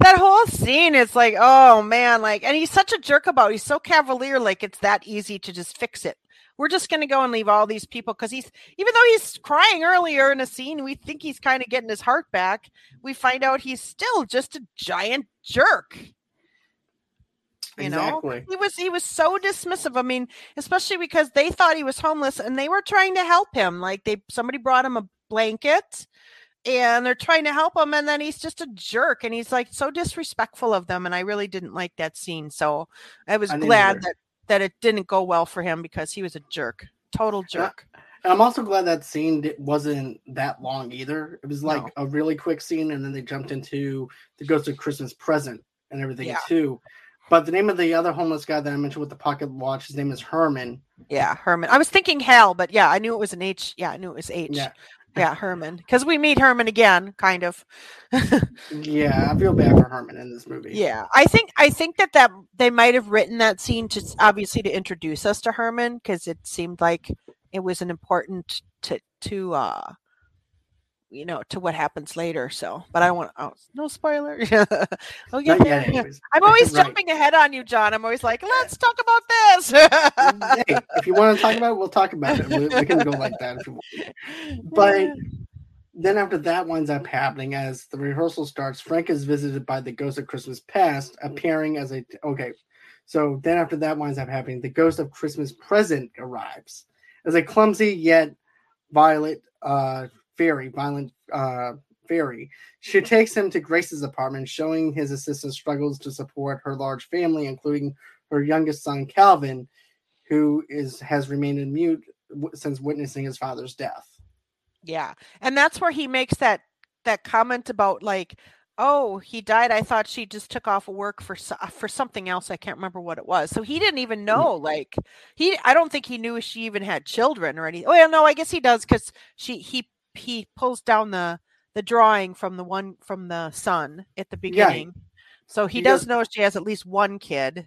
that whole scene is like, oh man, like, and he's such a jerk about. It. He's so cavalier, like it's that easy to just fix it we're just going to go and leave all these people because he's even though he's crying earlier in a scene we think he's kind of getting his heart back we find out he's still just a giant jerk you exactly. know he was he was so dismissive i mean especially because they thought he was homeless and they were trying to help him like they somebody brought him a blanket and they're trying to help him and then he's just a jerk and he's like so disrespectful of them and i really didn't like that scene so i was I glad that that it didn't go well for him because he was a jerk, total jerk. And I'm also glad that scene wasn't that long either. It was like no. a really quick scene, and then they jumped into the Ghost of Christmas Present and everything yeah. too. But the name of the other homeless guy that I mentioned with the pocket watch, his name is Herman. Yeah, Herman. I was thinking Hal, but yeah, I knew it was an H. Yeah, I knew it was H. Yeah yeah, Herman. Because we meet Herman again, kind of. yeah, I feel bad for Herman in this movie. Yeah, I think I think that that they might have written that scene to obviously to introduce us to Herman because it seemed like it was an important to to uh you know to what happens later so but i don't want oh, no spoiler. Oh yeah i'm always right. jumping ahead on you john. I'm always like let's talk about this. Hey, if you want to talk about it we'll talk about it. We, we can go like that if you want. But then after that winds up happening as the rehearsal starts frank is visited by the ghost of christmas past appearing as a okay so then after that winds up happening the ghost of christmas present arrives as a clumsy yet violent uh fairy, violent uh, fairy. She takes him to Grace's apartment, showing his assistant struggles to support her large family, including her youngest son Calvin, who is has remained in mute since witnessing his father's death. Yeah, and that's where he makes that that comment about like, oh, he died. I thought she just took off work for for something else. I can't remember what it was. So he didn't even mm. know. Like he, I don't think he knew she even had children or anything. Well, no, I guess he does because she he he pulls down the the drawing from the one from the son at the beginning. Yeah, so he, he does, does know she has at least one kid.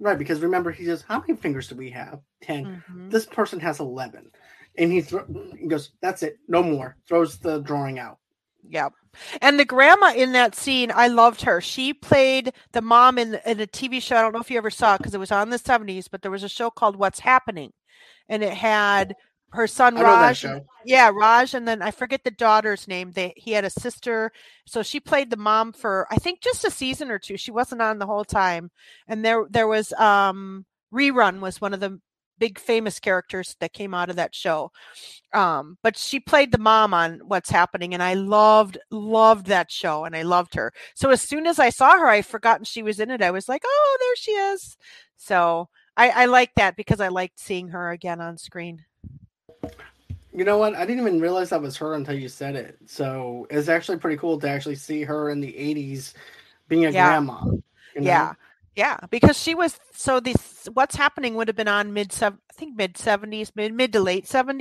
Right, because remember, he says, "How many fingers do we have? 10 mm-hmm. This person has eleven, and he, th- he goes, "That's it, no more." Throws the drawing out. Yep. And the grandma in that scene, I loved her. She played the mom in, in a TV show. I don't know if you ever saw it because it was on the 70s, but there was a show called What's Happening. And it had her son Raj. Yeah, Raj, and then I forget the daughter's name. They he had a sister, so she played the mom for I think just a season or two. She wasn't on the whole time. And there there was um rerun was one of the big famous characters that came out of that show. Um, but she played the mom on What's Happening, and I loved loved that show, and I loved her. So as soon as I saw her, I forgotten she was in it. I was like, oh, there she is. So I, I like that because I liked seeing her again on screen. You know what? I didn't even realize that was her until you said it. So it's actually pretty cool to actually see her in the '80s being a yeah. grandma. You know? Yeah, yeah, because she was so this what's happening would have been on mid I think mid seventies, mid mid to late 70s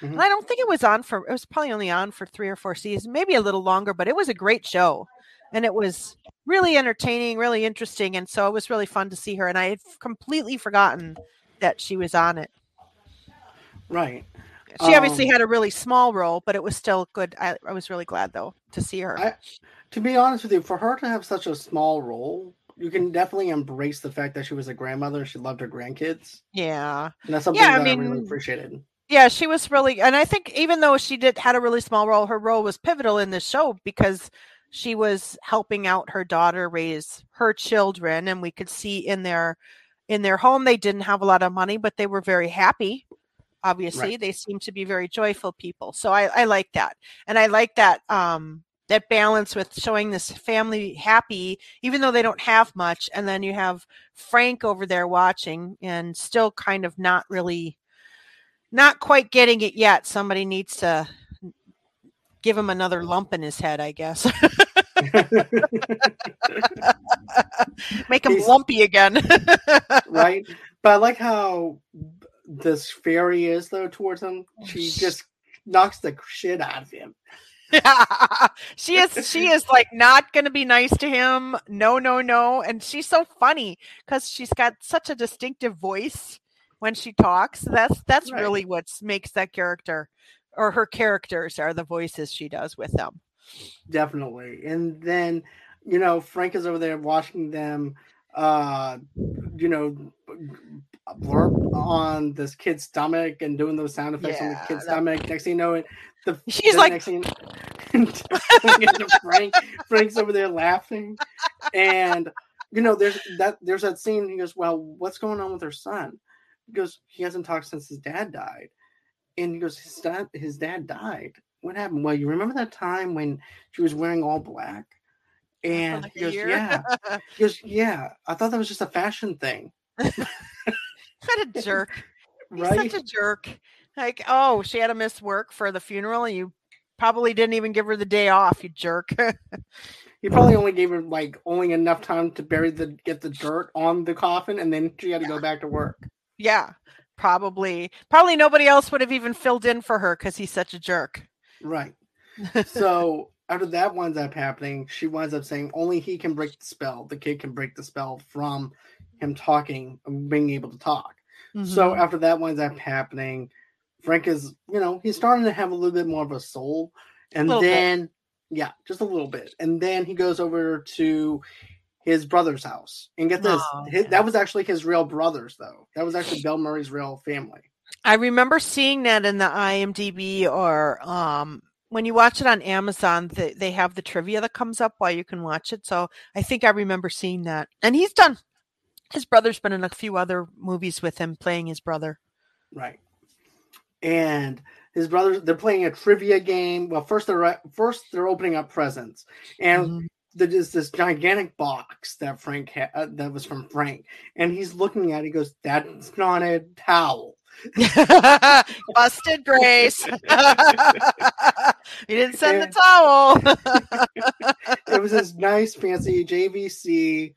mm-hmm. And I don't think it was on for it was probably only on for three or four seasons, maybe a little longer, but it was a great show. And it was really entertaining, really interesting. And so it was really fun to see her. And I had completely forgotten that she was on it. Right. She obviously um, had a really small role, but it was still good. I, I was really glad though to see her. I, to be honest with you, for her to have such a small role, you can definitely embrace the fact that she was a grandmother and she loved her grandkids. Yeah, and that's something yeah, that I, mean, I really appreciated. Yeah, she was really, and I think even though she did had a really small role, her role was pivotal in this show because she was helping out her daughter raise her children, and we could see in their in their home they didn't have a lot of money, but they were very happy. Obviously, right. they seem to be very joyful people, so I, I like that, and I like that um, that balance with showing this family happy even though they don't have much and then you have frank over there watching and still kind of not really not quite getting it yet somebody needs to give him another lump in his head i guess make him He's, lumpy again right but i like how this fairy is though towards him she just knocks the shit out of him Yeah. she is she is like not to be nice to him. No, no, no. And she's so funny cuz she's got such a distinctive voice when she talks. That's that's right. really what makes that character or her characters are the voices she does with them. Definitely. And then, you know, Frank is over there watching them uh you know blurb on this kid's stomach and doing those sound effects yeah, on the kid's that... stomach. Next thing you know, it the she's the like thing, Frank Frank's over there laughing, and you know there's that there's that scene. He goes, "Well, what's going on with her son?" He goes, "He hasn't talked since his dad died," and he goes, "His dad his dad died. What happened? Well, you remember that time when she was wearing all black?" And he goes, "Yeah." He goes, "Yeah." I thought that was just a fashion thing. what a jerk! He's such a jerk. Like, oh, she had to miss work for the funeral, and you probably didn't even give her the day off. You jerk. he probably only gave her like only enough time to bury the get the dirt on the coffin, and then she had to go back to work. Yeah, probably. Probably nobody else would have even filled in for her because he's such a jerk. Right. So after that winds up happening, she winds up saying only he can break the spell. The kid can break the spell from him talking, being able to talk. Mm-hmm. So after that winds up happening, Frank is, you know, he's starting to have a little bit more of a soul. And then, bit. yeah, just a little bit. And then he goes over to his brother's house. And get this, oh, his, that was actually his real brothers, though. That was actually Bill Murray's real family. I remember seeing that in the IMDb or um, when you watch it on Amazon, they, they have the trivia that comes up while you can watch it. So I think I remember seeing that. And he's done, his brother's been in a few other movies with him playing his brother. Right and his brothers they're playing a trivia game. Well, first they're first they're opening up presents, and mm-hmm. there's this gigantic box that Frank had uh, that was from Frank, and he's looking at. it, He goes, "That's not a towel." Busted Grace. you didn't send and, the towel. it was this nice, fancy JVC,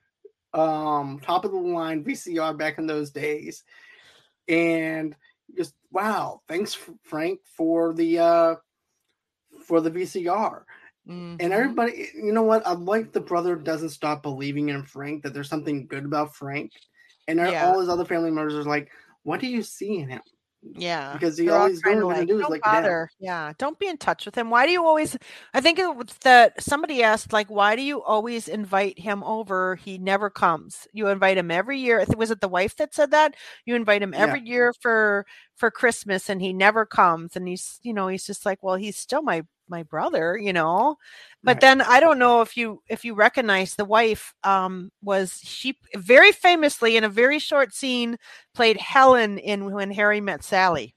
um, top of the line VCR back in those days, and just wow, thanks Frank for the uh for the VCR. Mm-hmm. And everybody, you know what? I like the brother doesn't stop believing in Frank that there's something good about Frank, and yeah. all his other family members are like, "What do you see in him?" Yeah, because he always doing like, do is like bother. Yeah, don't be in touch with him. Why do you always? I think it was that somebody asked like, why do you always invite him over? He never comes. You invite him every year. Was it the wife that said that? You invite him every yeah. year for for Christmas and he never comes and he's you know he's just like well he's still my my brother you know? But right. then I don't know if you if you recognize the wife um was she very famously in a very short scene played Helen in when Harry met Sally.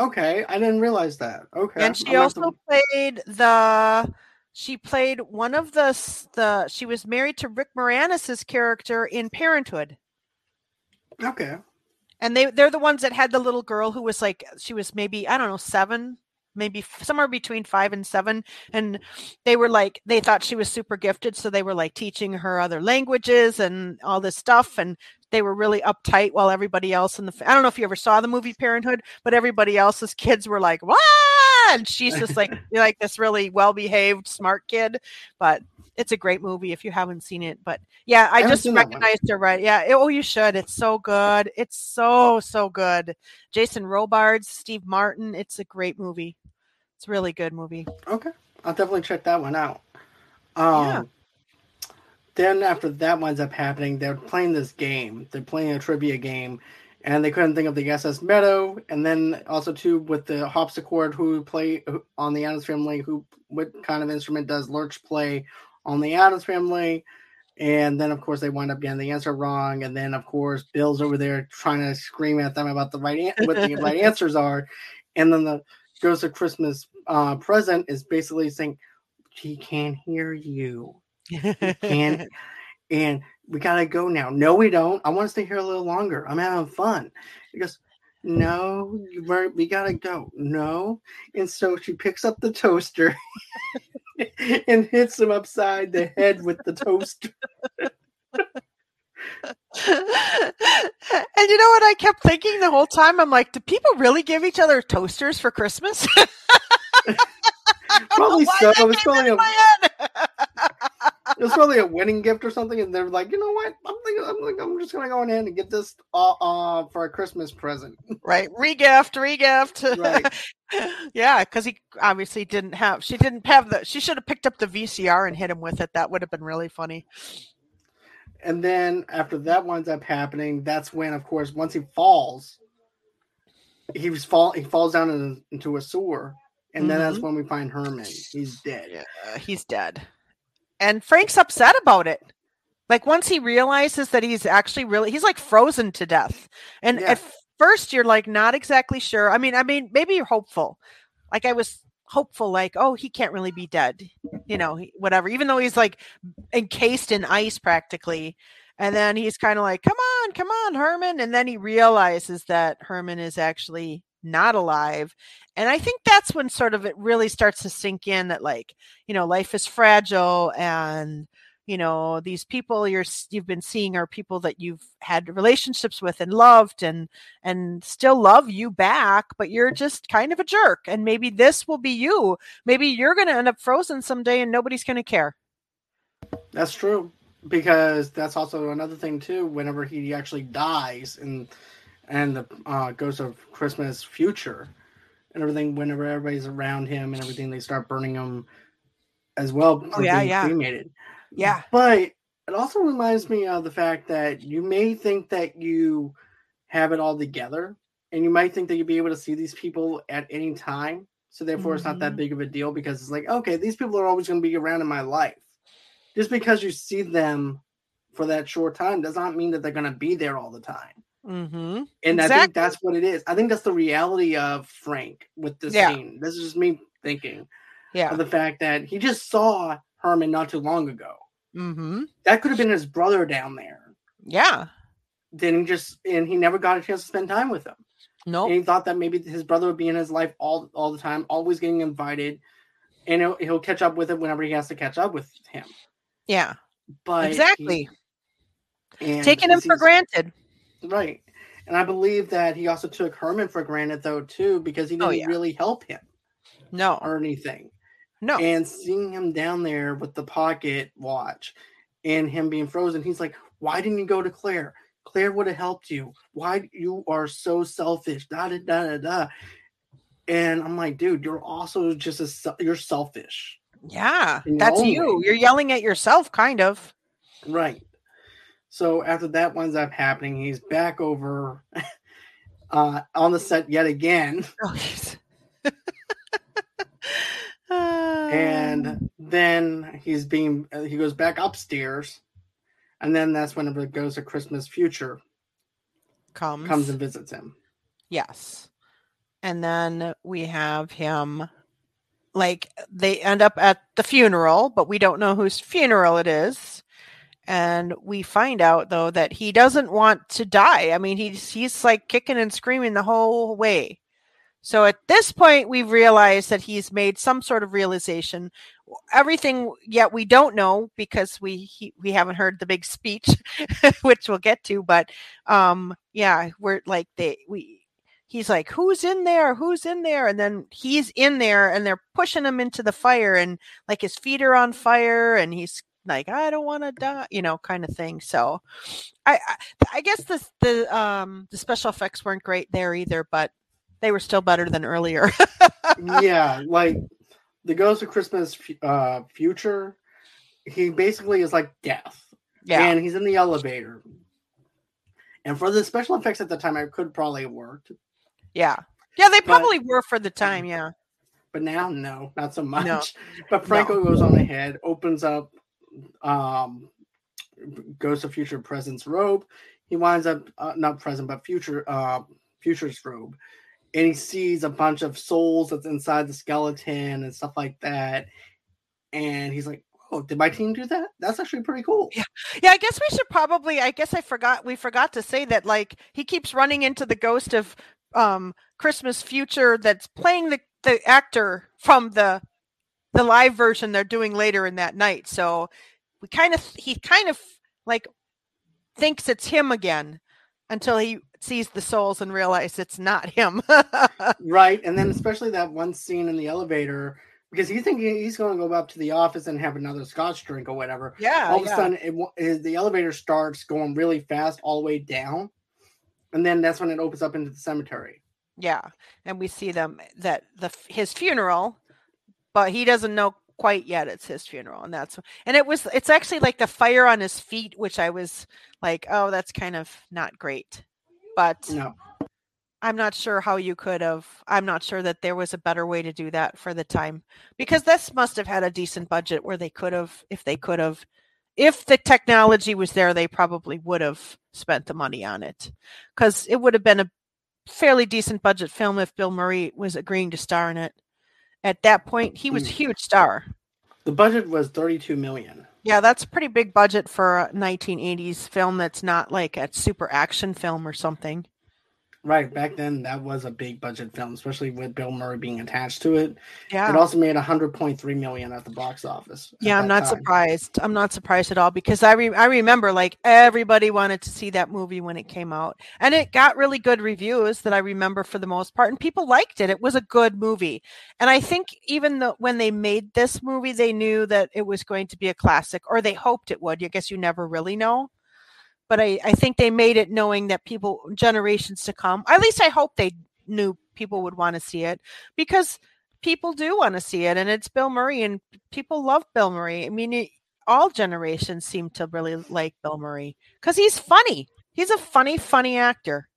Okay I didn't realize that. Okay and she also to... played the she played one of the the she was married to Rick Moranis's character in Parenthood. Okay and they they're the ones that had the little girl who was like she was maybe I don't know seven maybe somewhere between five and seven. And they were like they thought she was super gifted. So they were like teaching her other languages and all this stuff. And they were really uptight while everybody else in the i don't know if you ever saw the movie parenthood but everybody else's kids were like what? And she's just like like this really well behaved smart kid. But it's a great movie if you haven't seen it. But yeah, I, I just recognized her right. Yeah. It, oh, you should. It's so good. It's so so good. Jason Robards, Steve Martin. It's a great movie. It's a really good movie. Okay, I'll definitely check that one out. Um, yeah. Then after that winds up happening, they're playing this game. They're playing a trivia game, and they couldn't think of the SS Minnow. And then also too with the harpsichord, who play on the Addams Family, who what kind of instrument does Lurch play on the Addams family. And then, of course, they wind up getting the answer wrong. And then, of course, Bill's over there trying to scream at them about the right an- what the right answers are. And then the Ghost of Christmas uh, present is basically saying, "He can't hear you. Can't." and we gotta go now. No, we don't. I want to stay here a little longer. I'm having fun. He goes, No, we gotta go. No, and so she picks up the toaster and hits him upside the head with the toaster. and you know what I kept thinking the whole time? I'm like, do people really give each other toasters for Christmas? probably so. It was probably a, it was probably a winning gift or something, and they're like, you know what? I'm thinking, I'm, like, I'm just gonna go in and get this uh, uh for a Christmas present. Right, regift, regift. Right. yeah, because he obviously didn't have. She didn't have the. She should have picked up the VCR and hit him with it. That would have been really funny. And then after that winds up happening, that's when, of course, once he falls, he was fall. He falls down in, into a sewer and then mm-hmm. that's when we find Herman. He's dead. Yeah, he's dead. And Frank's upset about it. Like once he realizes that he's actually really he's like frozen to death. And yeah. at first you're like not exactly sure. I mean, I mean maybe you're hopeful. Like I was hopeful like oh he can't really be dead. You know, whatever. Even though he's like encased in ice practically. And then he's kind of like, "Come on, come on, Herman." And then he realizes that Herman is actually not alive and i think that's when sort of it really starts to sink in that like you know life is fragile and you know these people you're you've been seeing are people that you've had relationships with and loved and and still love you back but you're just kind of a jerk and maybe this will be you. Maybe you're going to end up frozen someday and nobody's going to care. That's true because that's also another thing too whenever he actually dies and and the uh, Ghost of Christmas Future and everything. Whenever everybody's around him and everything, they start burning him as well. Oh yeah, yeah, cremated. Yeah, but it also reminds me of the fact that you may think that you have it all together, and you might think that you'll be able to see these people at any time. So therefore, mm-hmm. it's not that mm-hmm. big of a deal because it's like, okay, these people are always going to be around in my life. Just because you see them for that short time does not mean that they're going to be there all the time. Mm-hmm. And exactly. I think that's what it is. I think that's the reality of Frank with this yeah. scene. This is just me thinking. Yeah. Of the fact that he just saw Herman not too long ago. Mm-hmm. That could have been his brother down there. Yeah. Then he just and he never got a chance to spend time with him. No. Nope. he thought that maybe his brother would be in his life all all the time, always getting invited, and he'll, he'll catch up with it whenever he has to catch up with him. Yeah. But exactly. He, Taking him for granted. Right. And I believe that he also took Herman for granted though too, because he oh, didn't oh, yeah. really help him. No. Or anything. No. And seeing him down there with the pocket watch and him being frozen, he's like, Why didn't you go to Claire? Claire would have helped you. Why you are so selfish? Da da da da da. And I'm like, dude, you're also just a you're selfish. Yeah, that's you. Way. You're yelling at yourself, kind of. Right. So after that winds up happening, he's back over uh, on the set yet again. Oh, and then he's being uh, he goes back upstairs, and then that's when it goes to Christmas Future comes comes and visits him. Yes. And then we have him like they end up at the funeral, but we don't know whose funeral it is. And we find out though that he doesn't want to die. I mean, he's he's like kicking and screaming the whole way. So at this point, we've realized that he's made some sort of realization. Everything yet we don't know because we he, we haven't heard the big speech, which we'll get to. But um, yeah, we're like they we he's like, "Who's in there? Who's in there?" And then he's in there, and they're pushing him into the fire, and like his feet are on fire, and he's like, "I don't want to die," you know, kind of thing. So, I, I I guess the the um the special effects weren't great there either, but they were still better than earlier. yeah, like the Ghost of Christmas uh, Future, he basically is like death. Yeah, and he's in the elevator. And for the special effects at the time, I could probably have worked. Yeah, yeah, they probably but, were for the time. Yeah, but now, no, not so much. No. But Franco no. goes on ahead, opens up um Ghost of Future Present's robe. He winds up uh, not present, but future uh future's robe and he sees a bunch of souls that's inside the skeleton and stuff like that. And he's like, "Oh, did my team do that? That's actually pretty cool." Yeah, yeah. I guess we should probably. I guess I forgot. We forgot to say that. Like he keeps running into the ghost of um Christmas Future that's playing the the actor from the the live version they're doing later in that night. So we kind of he kind of like thinks it's him again until he sees the souls and realizes it's not him. right. And then especially that one scene in the elevator because he's thinking he's going to go up to the office and have another scotch drink or whatever. Yeah. All of yeah. a sudden, it, it, the elevator starts going really fast all the way down, and then that's when it opens up into the cemetery. Yeah, and we see them that the his funeral, but he doesn't know quite yet it's his funeral, and that's and it was it's actually like the fire on his feet, which I was like, oh, that's kind of not great but no. I'm not sure how you could have. I'm not sure that there was a better way to do that for the time because this must have had a decent budget where they could have, if they could have, if the technology was there, they probably would have spent the money on it because it would have been a fairly decent budget film if Bill Murray was agreeing to star in it. At that point, he was a mm. huge star. The budget was 32 million. Yeah, that's a pretty big budget for a 1980s film that's not like a super action film or something. Right back then, that was a big budget film, especially with Bill Murray being attached to it. Yeah, it also made 100.3 million at the box office. Yeah, I'm not time. surprised. I'm not surprised at all because I re- I remember like everybody wanted to see that movie when it came out, and it got really good reviews that I remember for the most part, and people liked it. It was a good movie, and I think even though when they made this movie, they knew that it was going to be a classic, or they hoped it would. I guess you never really know but I, I think they made it knowing that people generations to come at least i hope they knew people would want to see it because people do want to see it and it's bill murray and people love bill murray i mean it, all generations seem to really like bill murray because he's funny he's a funny funny actor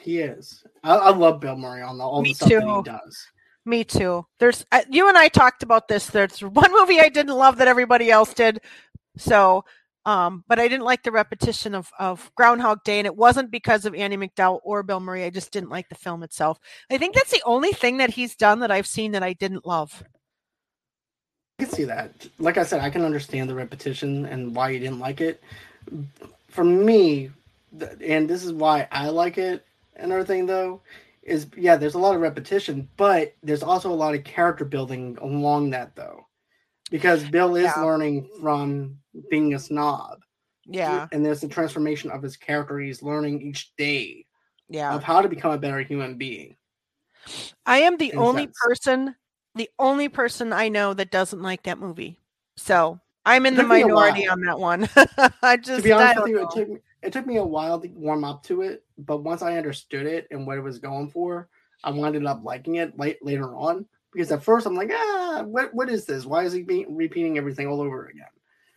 he is i, I love bill murray on the, all Me the stuff too. that he does me too. There's uh, you and I talked about this. There's one movie I didn't love that everybody else did. So um, but I didn't like the repetition of, of Groundhog Day, and it wasn't because of Andie MacDowell or Bill Murray. I just didn't like the film itself. I think that's the only thing that he's done that I've seen that I didn't love. I can see that. Like I said, I can understand the repetition and why you didn't like it. For me, and this is why I like it and everything, though, is yeah, there's a lot of repetition, but there's also a lot of character building along that, though because Bill is yeah. learning from being a snob. Yeah. And there's the transformation of his character. He's learning each day yeah. of how to become a better human being. I am the only person, the only person I know that doesn't like that movie. So I'm in the minority on that one. I just to be honest with you, it took, me, it took me a while to warm up to it, but once I understood it and what it was going for, I wound up liking it late, later on because at first I'm like, ah, what what is this? Why is he being, repeating everything all over again?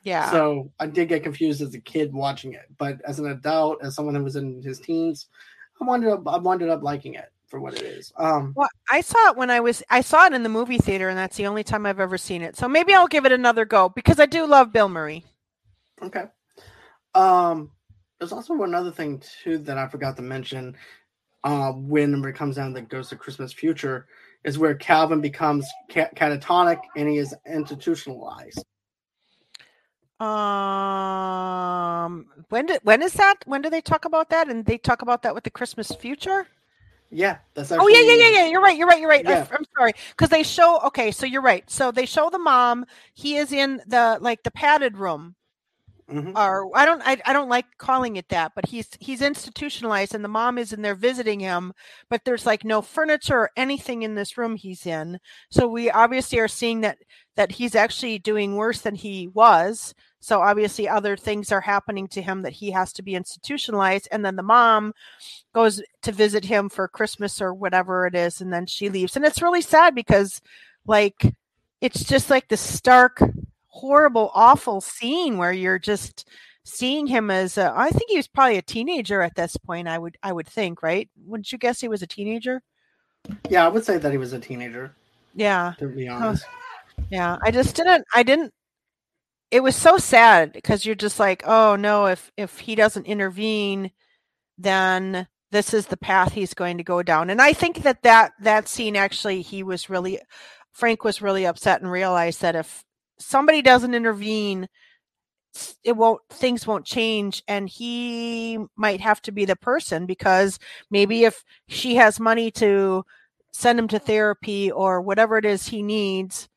Yeah. So I did get confused as a kid watching it, but as an adult, as someone that was in his teens, I wound up I wound up liking it for what it is. Um, well, I saw it when I was I saw it in the movie theater, and that's the only time I've ever seen it. So maybe I'll give it another go because I do love Bill Murray. Okay. Um, there's also another thing too that I forgot to mention. Uh, when it comes down to Ghost of Christmas Future, is where Calvin becomes catatonic and he is institutionalized. Um, when did when is that? When do they talk about that? And they talk about that with the Christmas Future. Yeah, that's actually, oh yeah, yeah, yeah, yeah. You're right. You're right. You're right. Yeah. I, am sorry because they show. Okay, so you're right. So they show the mom. He is in the like the padded room, mm-hmm. or I don't. I, I don't like calling it that, but he's he's institutionalized, and the mom is in there visiting him. But there's like no furniture or anything in this room he's in. So we obviously are seeing that that he's actually doing worse than he was. So obviously other things are happening to him that he has to be institutionalized. And then the mom goes to visit him for Christmas or whatever it is, and then she leaves. And it's really sad because like it's just like the stark, horrible, awful scene where you're just seeing him as a, I think he was probably a teenager at this point, I would I would think, right? Wouldn't you guess he was a teenager? Yeah, I would say that he was a teenager. Yeah. To be honest. Yeah, I just didn't I didn't it was so sad because you're just like, oh no, if if he doesn't intervene, then this is the path he's going to go down. And I think that that that scene actually he was really Frank was really upset and realized that if somebody doesn't intervene, it won't things won't change and he might have to be the person because maybe if she has money to send him to therapy or whatever it is he needs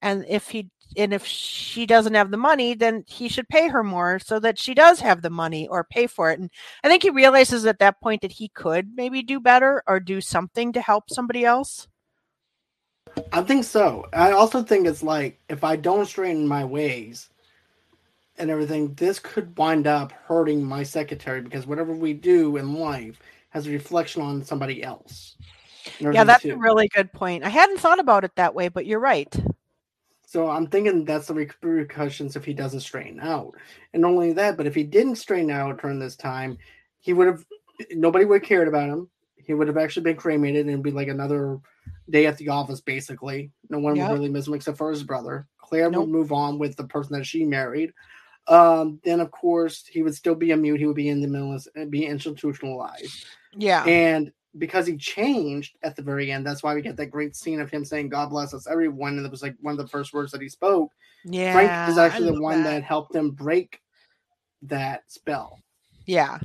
and if he and if she doesn't have the money then he should pay her more so that she does have the money or pay for it and i think he realizes at that point that he could maybe do better or do something to help somebody else i think so i also think it's like if i don't straighten my ways and everything this could wind up hurting my secretary because whatever we do in life has a reflection on somebody else yeah that's too. a really good point i hadn't thought about it that way but you're right so I'm thinking that's the repercussions if he doesn't straighten out. And not only that, but if he didn't straighten out during this time, he would have nobody would have cared about him. He would have actually been cremated and be like another day at the office, basically. No one yep. would really miss him except for his brother. Claire nope. would move on with the person that she married. Um, then of course he would still be a mute. He would be in the middle, and be institutionalized. Yeah. And because he changed at the very end. That's why we get that great scene of him saying, God bless us, everyone. And it was like one of the first words that he spoke. Yeah. Frank is actually the one that. that helped him break that spell. Yeah.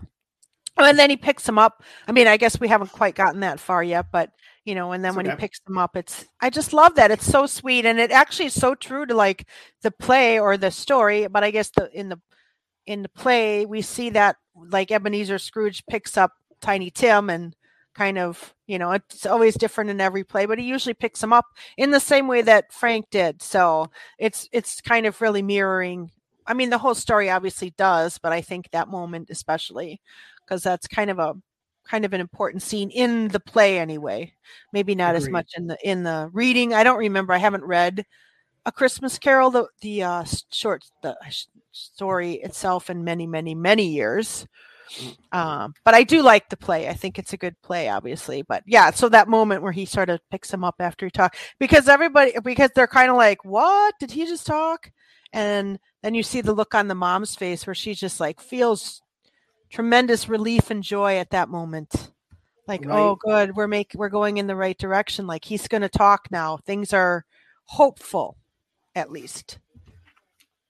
And then he picks him up. I mean, I guess we haven't quite gotten that far yet, but you know, and then it's when okay. he picks them up, it's I just love that. It's so sweet. And it actually is so true to like the play or the story. But I guess the in the in the play, we see that like Ebenezer Scrooge picks up Tiny Tim and kind of, you know, it's always different in every play, but he usually picks them up in the same way that Frank did. So it's it's kind of really mirroring. I mean, the whole story obviously does, but I think that moment especially because that's kind of a kind of an important scene in the play anyway. Maybe not Agreed. as much in the in the reading. I don't remember. I haven't read a Christmas Carol, the the uh, short the story itself in many many many years. Um, but I do like the play. I think it's a good play, obviously. But yeah, so that moment where he sort of picks him up after he talked, because everybody, because they're kind of like, "What did he just talk?" And then you see the look on the mom's face where she just like feels tremendous relief and joy at that moment. Like, right. oh, good, we're make we're going in the right direction. Like he's going to talk now. Things are hopeful, at least.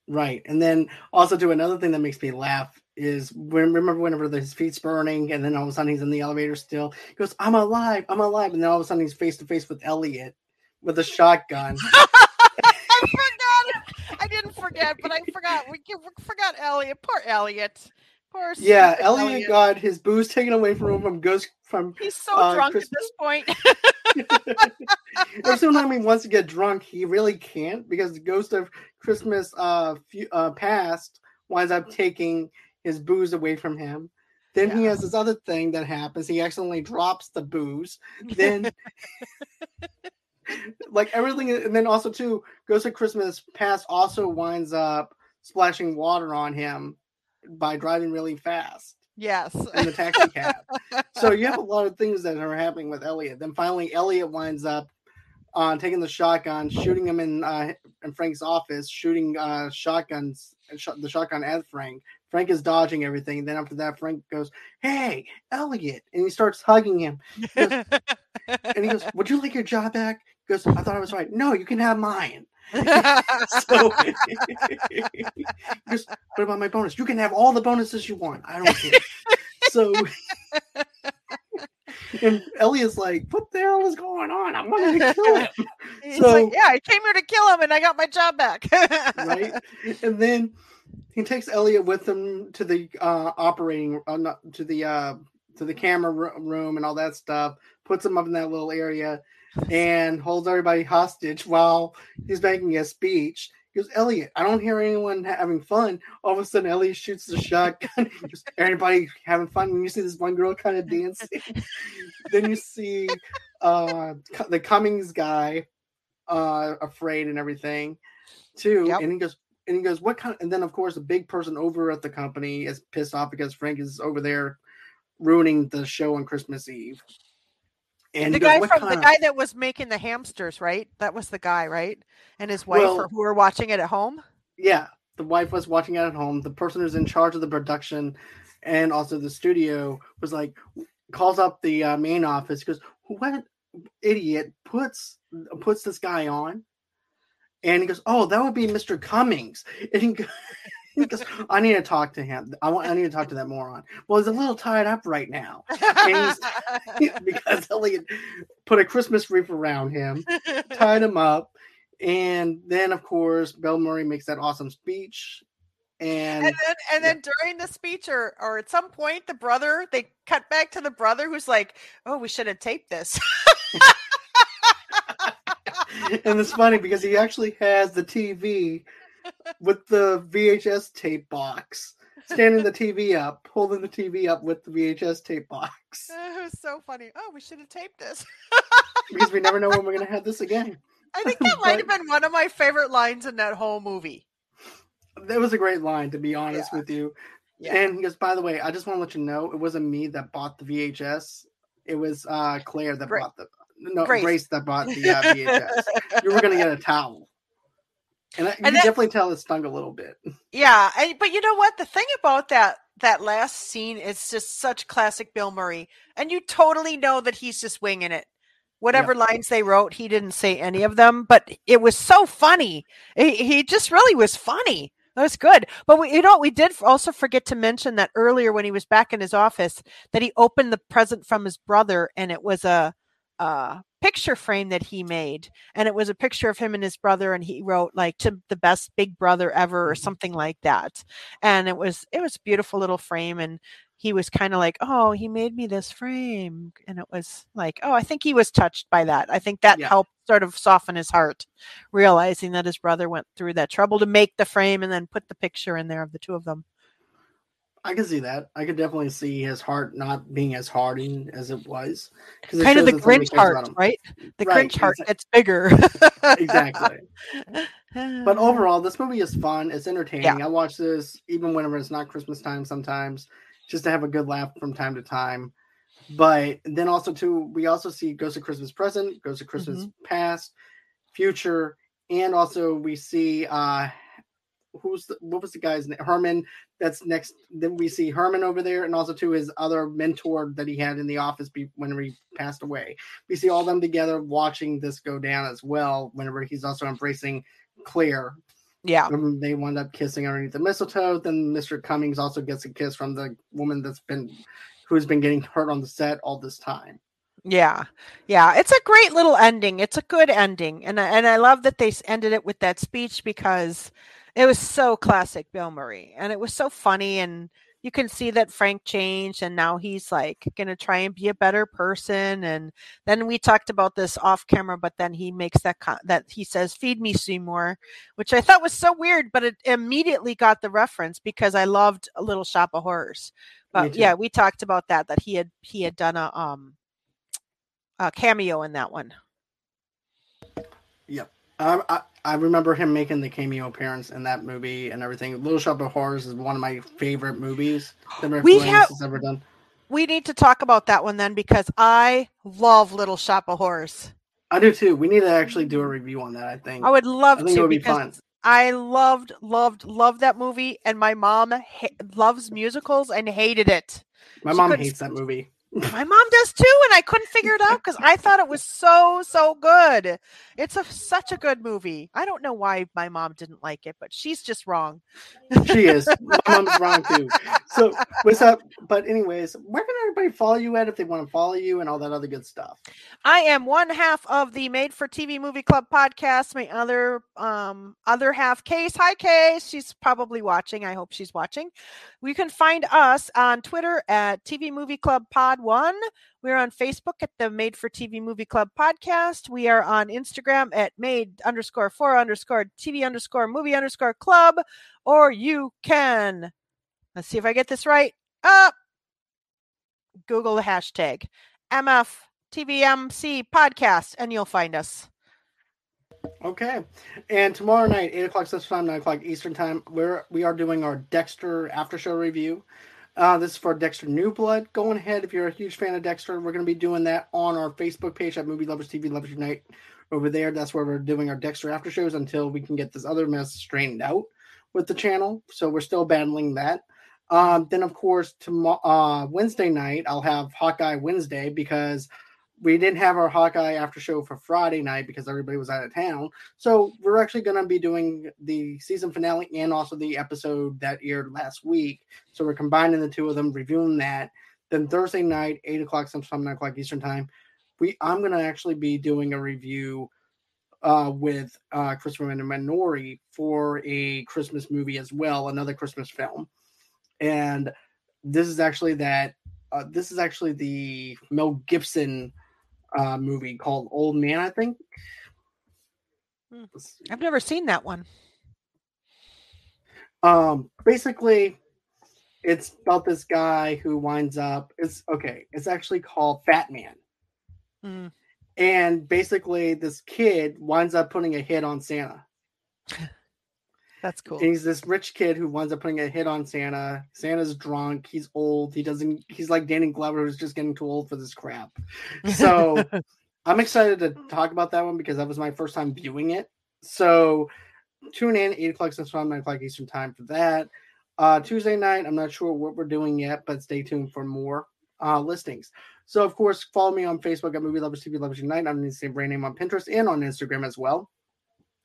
Right, and then also do another thing that makes me laugh is when remember whenever his feet's burning and then all of a sudden he's in the elevator still he goes i'm alive i'm alive and then all of a sudden he's face to face with elliot with a shotgun i forgot i didn't forget but i forgot we forgot elliot poor elliot poor yeah elliot, elliot, got his booze taken away from him from Ghost from he's so uh, drunk Christmas. at this point every time he wants to get drunk he really can't because the ghost of christmas uh, few, uh past winds up taking his booze away from him. Then yeah. he has this other thing that happens. He accidentally drops the booze. Then, like everything, and then also too, Ghost of Christmas Past also winds up splashing water on him by driving really fast. Yes. In the taxi cab. so you have a lot of things that are happening with Elliot. Then finally, Elliot winds up uh, taking the shotgun, shooting him in uh, in Frank's office, shooting uh, shotguns, sh- the shotgun at Frank. Frank is dodging everything. Then after that, Frank goes, "Hey, Elliot," and he starts hugging him. He goes, and he goes, "Would you like your job back?" He goes, "I thought I was right." No, you can have mine. So just what about my bonus? You can have all the bonuses you want. I don't care. so and Elliot's like, "What the hell is going on? I wanted to kill him." He's so like, yeah, I came here to kill him, and I got my job back. right, and then he takes Elliot with him to the uh, operating, uh, not, to the uh, to the camera room and all that stuff. Puts him up in that little area and holds everybody hostage while he's making a speech. He goes, Elliot, I don't hear anyone having fun. All of a sudden, Elliot shoots the shotgun. Everybody having fun. And you see this one girl kind of dancing. then you see uh, the Cummings guy uh, afraid and everything, too. Yep. And he goes, and he goes, what kind? Of, and then, of course, the big person over at the company is pissed off because Frank is over there ruining the show on Christmas Eve. And the guy goes, from the of... guy that was making the hamsters, right? That was the guy, right? And his wife, well, who were watching it at home. Yeah, the wife was watching it at home. The person who's in charge of the production and also the studio was like, calls up the uh, main office. Goes, what idiot puts puts this guy on? And he goes, oh, that would be Mr. Cummings. And he goes, because I need to talk to him. I want. I need to talk to that moron. Well, he's a little tied up right now, because Elliot put a Christmas wreath around him, tied him up, and then of course Bill Murray makes that awesome speech. And, and then, and then during the speech, or or at some point, the brother they cut back to the brother who's like, "Oh, we should have taped this." and it's funny because he actually has the TV with the VHS tape box, standing the TV up, holding the TV up with the VHS tape box. It was so funny. Oh, we should have taped this. because we never know when we're going to have this again. I think that might have been one of my favorite lines in that whole movie. That was a great line, to be honest yeah. with you. Yeah. And he goes, by the way, I just want to let you know it wasn't me that bought the VHS. It was uh, Claire that bought the no Grace. Grace that bought the uh, VHS. you were going to get a towel. And, I, you and definitely tell it stung a little bit. Yeah, and, but you know what? The thing about that that last scene is just such classic Bill Murray, and you totally know that he's just winging it. Whatever lines they wrote, he didn't say any of them, but it was so funny. He, he just really was funny. That was good. But we, you know, we did also forget to mention that earlier when he was back in his office, that he opened the present from his brother, and it was a, a picture frame that he made and it was a picture of him and his brother and he wrote like to the best big brother ever or mm-hmm. something like that and it was it was beautiful little frame and he was kind of like oh he made me this frame and it was like oh i think he was touched by that i think that yeah. helped sort of soften his heart realizing that his brother went through that trouble to make the frame and then put the picture in there of the two of them I can see that. I could definitely see his heart not being as hardened as it was. Kind of the Grinch heart, right? The right, Grinch heart gets bigger. exactly. But overall, this movie is fun. It's entertaining. Yeah. I watch this even whenever it's not Christmas time sometimes, just to have a good laugh from time to time. But then also too, we also see Ghost of Christmas Present, Ghost of Christmas mm-hmm. Past, Future, and also we see uh who's the, what was the guy's name? Herman. That's next. Then we see Herman over there, and also to his other mentor that he had in the office be, whenever he passed away. We see all them together watching this go down as well. Whenever he's also embracing Claire. Yeah. When they wind up kissing underneath the mistletoe. Then Mr. Cummings also gets a kiss from the woman that's been who's been getting hurt on the set all this time. Yeah. Yeah, it's a great little ending. It's a good ending. And and I love that they ended it with that speech because it was so classic Bill Murray, and it was so funny, and you can see that Frank changed, and now he's like gonna try and be a better person. And then we talked about this off camera, but then he makes that co- that he says, "Feed me, Seymour," which I thought was so weird, but it immediately got the reference because I loved a Little Shop of Horrors. But yeah, we talked about that that he had he had done a um a cameo in that one. Yep. I, I remember him making the cameo appearance in that movie and everything. Little Shop of Horrors is one of my favorite movies that we have, has ever done. We need to talk about that one then because I love Little Shop of Horrors. I do too. We need to actually do a review on that. I think I would love I think to. It would be fun. I loved, loved, loved that movie, and my mom ha- loves musicals and hated it. My she mom hates that movie. My mom does too, and I couldn't figure it out because I thought it was so so good. It's a such a good movie. I don't know why my mom didn't like it, but she's just wrong. She is. My mom's wrong too. So what's up? But anyways, where can everybody follow you at if they want to follow you and all that other good stuff? I am one half of the Made for TV Movie Club podcast. My other um other half, Case. Hi, Case. She's probably watching. I hope she's watching. You can find us on Twitter at TV Movie Club Pod One. We're on Facebook at the Made for TV Movie Club podcast. We are on Instagram at made underscore for underscore TV underscore movie underscore club. Or you can, let's see if I get this right. Uh, Google the hashtag MFTVMC podcast and you'll find us. Okay, and tomorrow night, eight o'clock Central Time, nine o'clock Eastern Time, we're we are doing our Dexter after show review. Uh, this is for Dexter New Blood. Going ahead, if you're a huge fan of Dexter, we're going to be doing that on our Facebook page at Movie Lovers TV Lovers Unite. Over there, that's where we're doing our Dexter after shows until we can get this other mess straightened out with the channel. So we're still battling that. Um, then, of course, tomorrow uh, Wednesday night, I'll have Hawkeye Wednesday because we didn't have our Hawkeye after show for Friday night because everybody was out of town. So we're actually going to be doing the season finale and also the episode that aired last week. So we're combining the two of them, reviewing that. Then Thursday night, eight o'clock Central Time, nine o'clock Eastern Time, we I'm going to actually be doing a review uh, with uh, Christopher Minori for a Christmas movie as well, another Christmas film, and this is actually that. Uh, this is actually the Mel Gibson uh, movie called Old Man, I think. Hmm. I've never seen that one. Um, basically, it's about this guy who winds up. It's okay. It's actually called Fat Man. Mm. And basically, this kid winds up putting a hit on Santa. That's cool. And he's this rich kid who winds up putting a hit on Santa. Santa's drunk. He's old. He doesn't. He's like Danny Glover, who's just getting too old for this crap. So I'm excited to talk about that one because that was my first time viewing it. So tune in eight o'clock Central nine o'clock Eastern Time for that. Uh, Tuesday night, I'm not sure what we're doing yet, but stay tuned for more uh, listings. So, of course, follow me on Facebook at Movie Lovers TV Lovers Unite. I'm the same brand name on Pinterest and on Instagram as well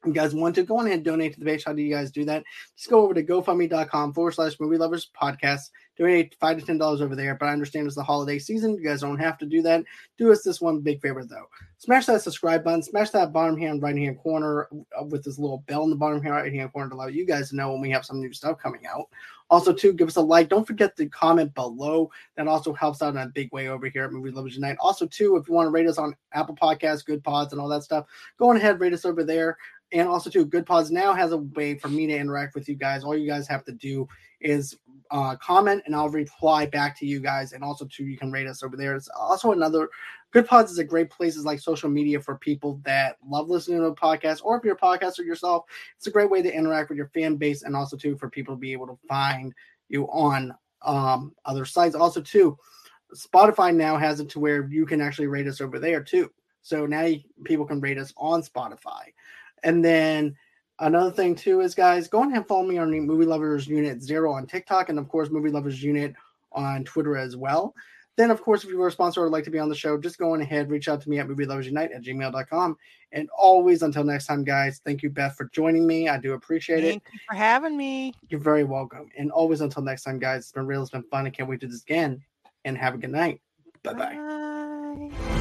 you guys want to go on and donate to the page, how do you guys do that? Just go over to gofundme.com forward slash movie lovers podcast. Donate five to ten dollars over there. But I understand it's the holiday season. You guys don't have to do that. Do us this one big favor though. Smash that subscribe button, smash that bottom hand right hand corner uh, with this little bell in the bottom hand right hand corner to allow you guys to know when we have some new stuff coming out. Also, too, give us a like. Don't forget to comment below. That also helps out in a big way over here at Movie Lovers Unite. Also, too, if you want to rate us on Apple Podcasts, Good Pods, and all that stuff, go on ahead, rate us over there and also too good pods now has a way for me to interact with you guys all you guys have to do is uh, comment and i'll reply back to you guys and also too you can rate us over there it's also another good pods is a great place is like social media for people that love listening to a podcast or if you're a podcaster yourself it's a great way to interact with your fan base and also too for people to be able to find you on um, other sites. Also too spotify now has it to where you can actually rate us over there too. So now you, people can rate us on spotify. And then another thing too is guys, go ahead and follow me on Movie Lovers Unit Zero on TikTok, and of course Movie Lovers Unit on Twitter as well. Then, of course, if you are a sponsor or would like to be on the show, just go on ahead, reach out to me at movie lovers unite at gmail.com. And always, until next time, guys, thank you, Beth, for joining me. I do appreciate thank it. Thank you for having me. You're very welcome. And always, until next time, guys, it's been real. It's been fun. I can't wait to do this again. And have a good night. Bye-bye. bye bye